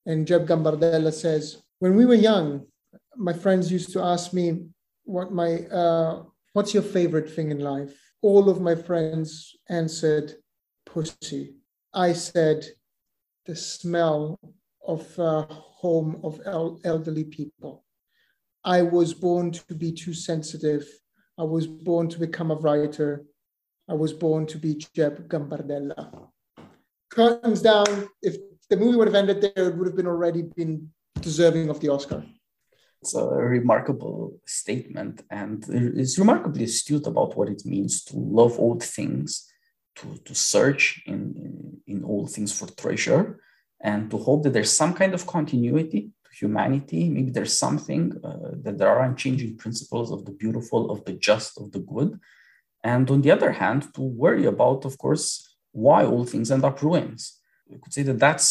And Jep Gambardella says, "When we were young, my friends used to ask me what my uh, what's your favorite thing in life. All of my friends answered, pussy. I said, the smell of a home of el- elderly people. I was born to be too sensitive. I was born to become a writer. I was born to be Jep Gambardella. Curtains down. If the movie would have ended there, it would have been already been deserving of the Oscar. It's a remarkable statement, and it's remarkably astute about what it means to love old things, to, to search in, in, old things for treasure, and to hope that there's some kind of continuity to humanity. Maybe there's something uh, that there are unchanging principles of the beautiful, of the just, of the good, and on the other hand, to worry about, of course, why all things end up ruins. We could say that that's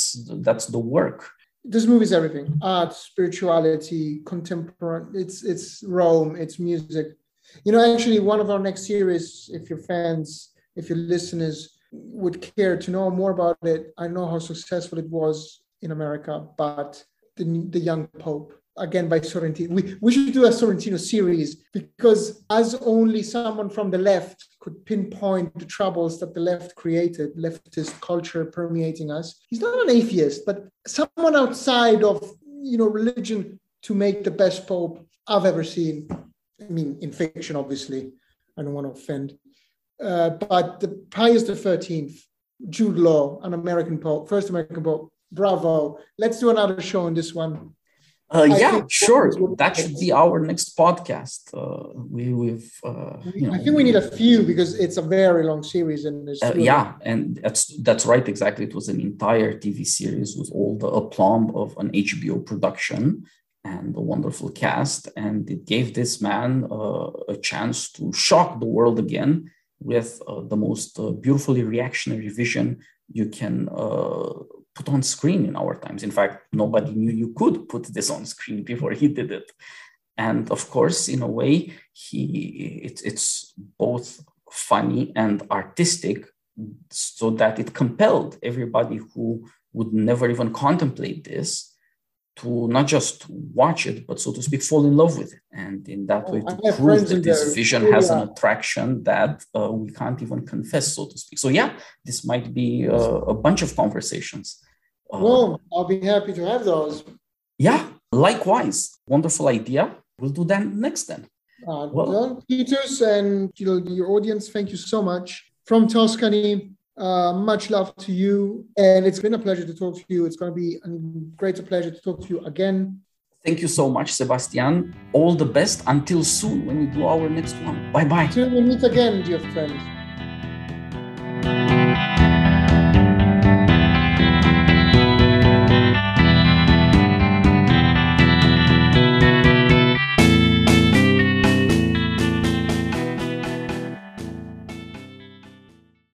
that's the work this movie is everything: art, spirituality, contemporary. It's it's Rome. It's music. You know, actually, one of our next series, if your fans, if your listeners would care to know more about it, I know how successful it was in America, but the the young pope again by Sorrentino. We, we should do a Sorrentino series because as only someone from the left could pinpoint the troubles that the left created, leftist culture permeating us. He's not an atheist, but someone outside of you know religion to make the best pope I've ever seen. I mean, in fiction, obviously. I don't want to offend. Uh, but the Pius the Thirteenth, Jude Law, an American pope, first American pope. Bravo! Let's do another show on this one. Uh, yeah, sure. That should be our next podcast. Uh, we, we've, uh, you know, I think we need a few because it's a very long series, and uh, yeah, and that's that's right. Exactly, it was an entire TV series with all the aplomb of an HBO production and a wonderful cast, and it gave this man uh, a chance to shock the world again with uh, the most beautifully reactionary vision you can put on screen in our times. In fact, nobody knew you could put this on screen before he did it. And of course, in a way, he it, it's both funny and artistic, so that it compelled everybody who would never even contemplate this to not just watch it, but so to speak, fall in love with it. And in that way, to prove that this vision has an attraction that uh, we can't even confess, so to speak. So, yeah, this might be uh, a bunch of conversations. Uh, well, I'll be happy to have those. Yeah, likewise. Wonderful idea. We'll do that next then. Uh, well, Titus and you know, your audience, thank you so much. From Tuscany, uh, much love to you. And it's been a pleasure to talk to you. It's going to be a greater pleasure to talk to you again. Thank you so much, Sebastian. All the best until soon when we do our next one. Bye bye. Till we meet again, dear friends.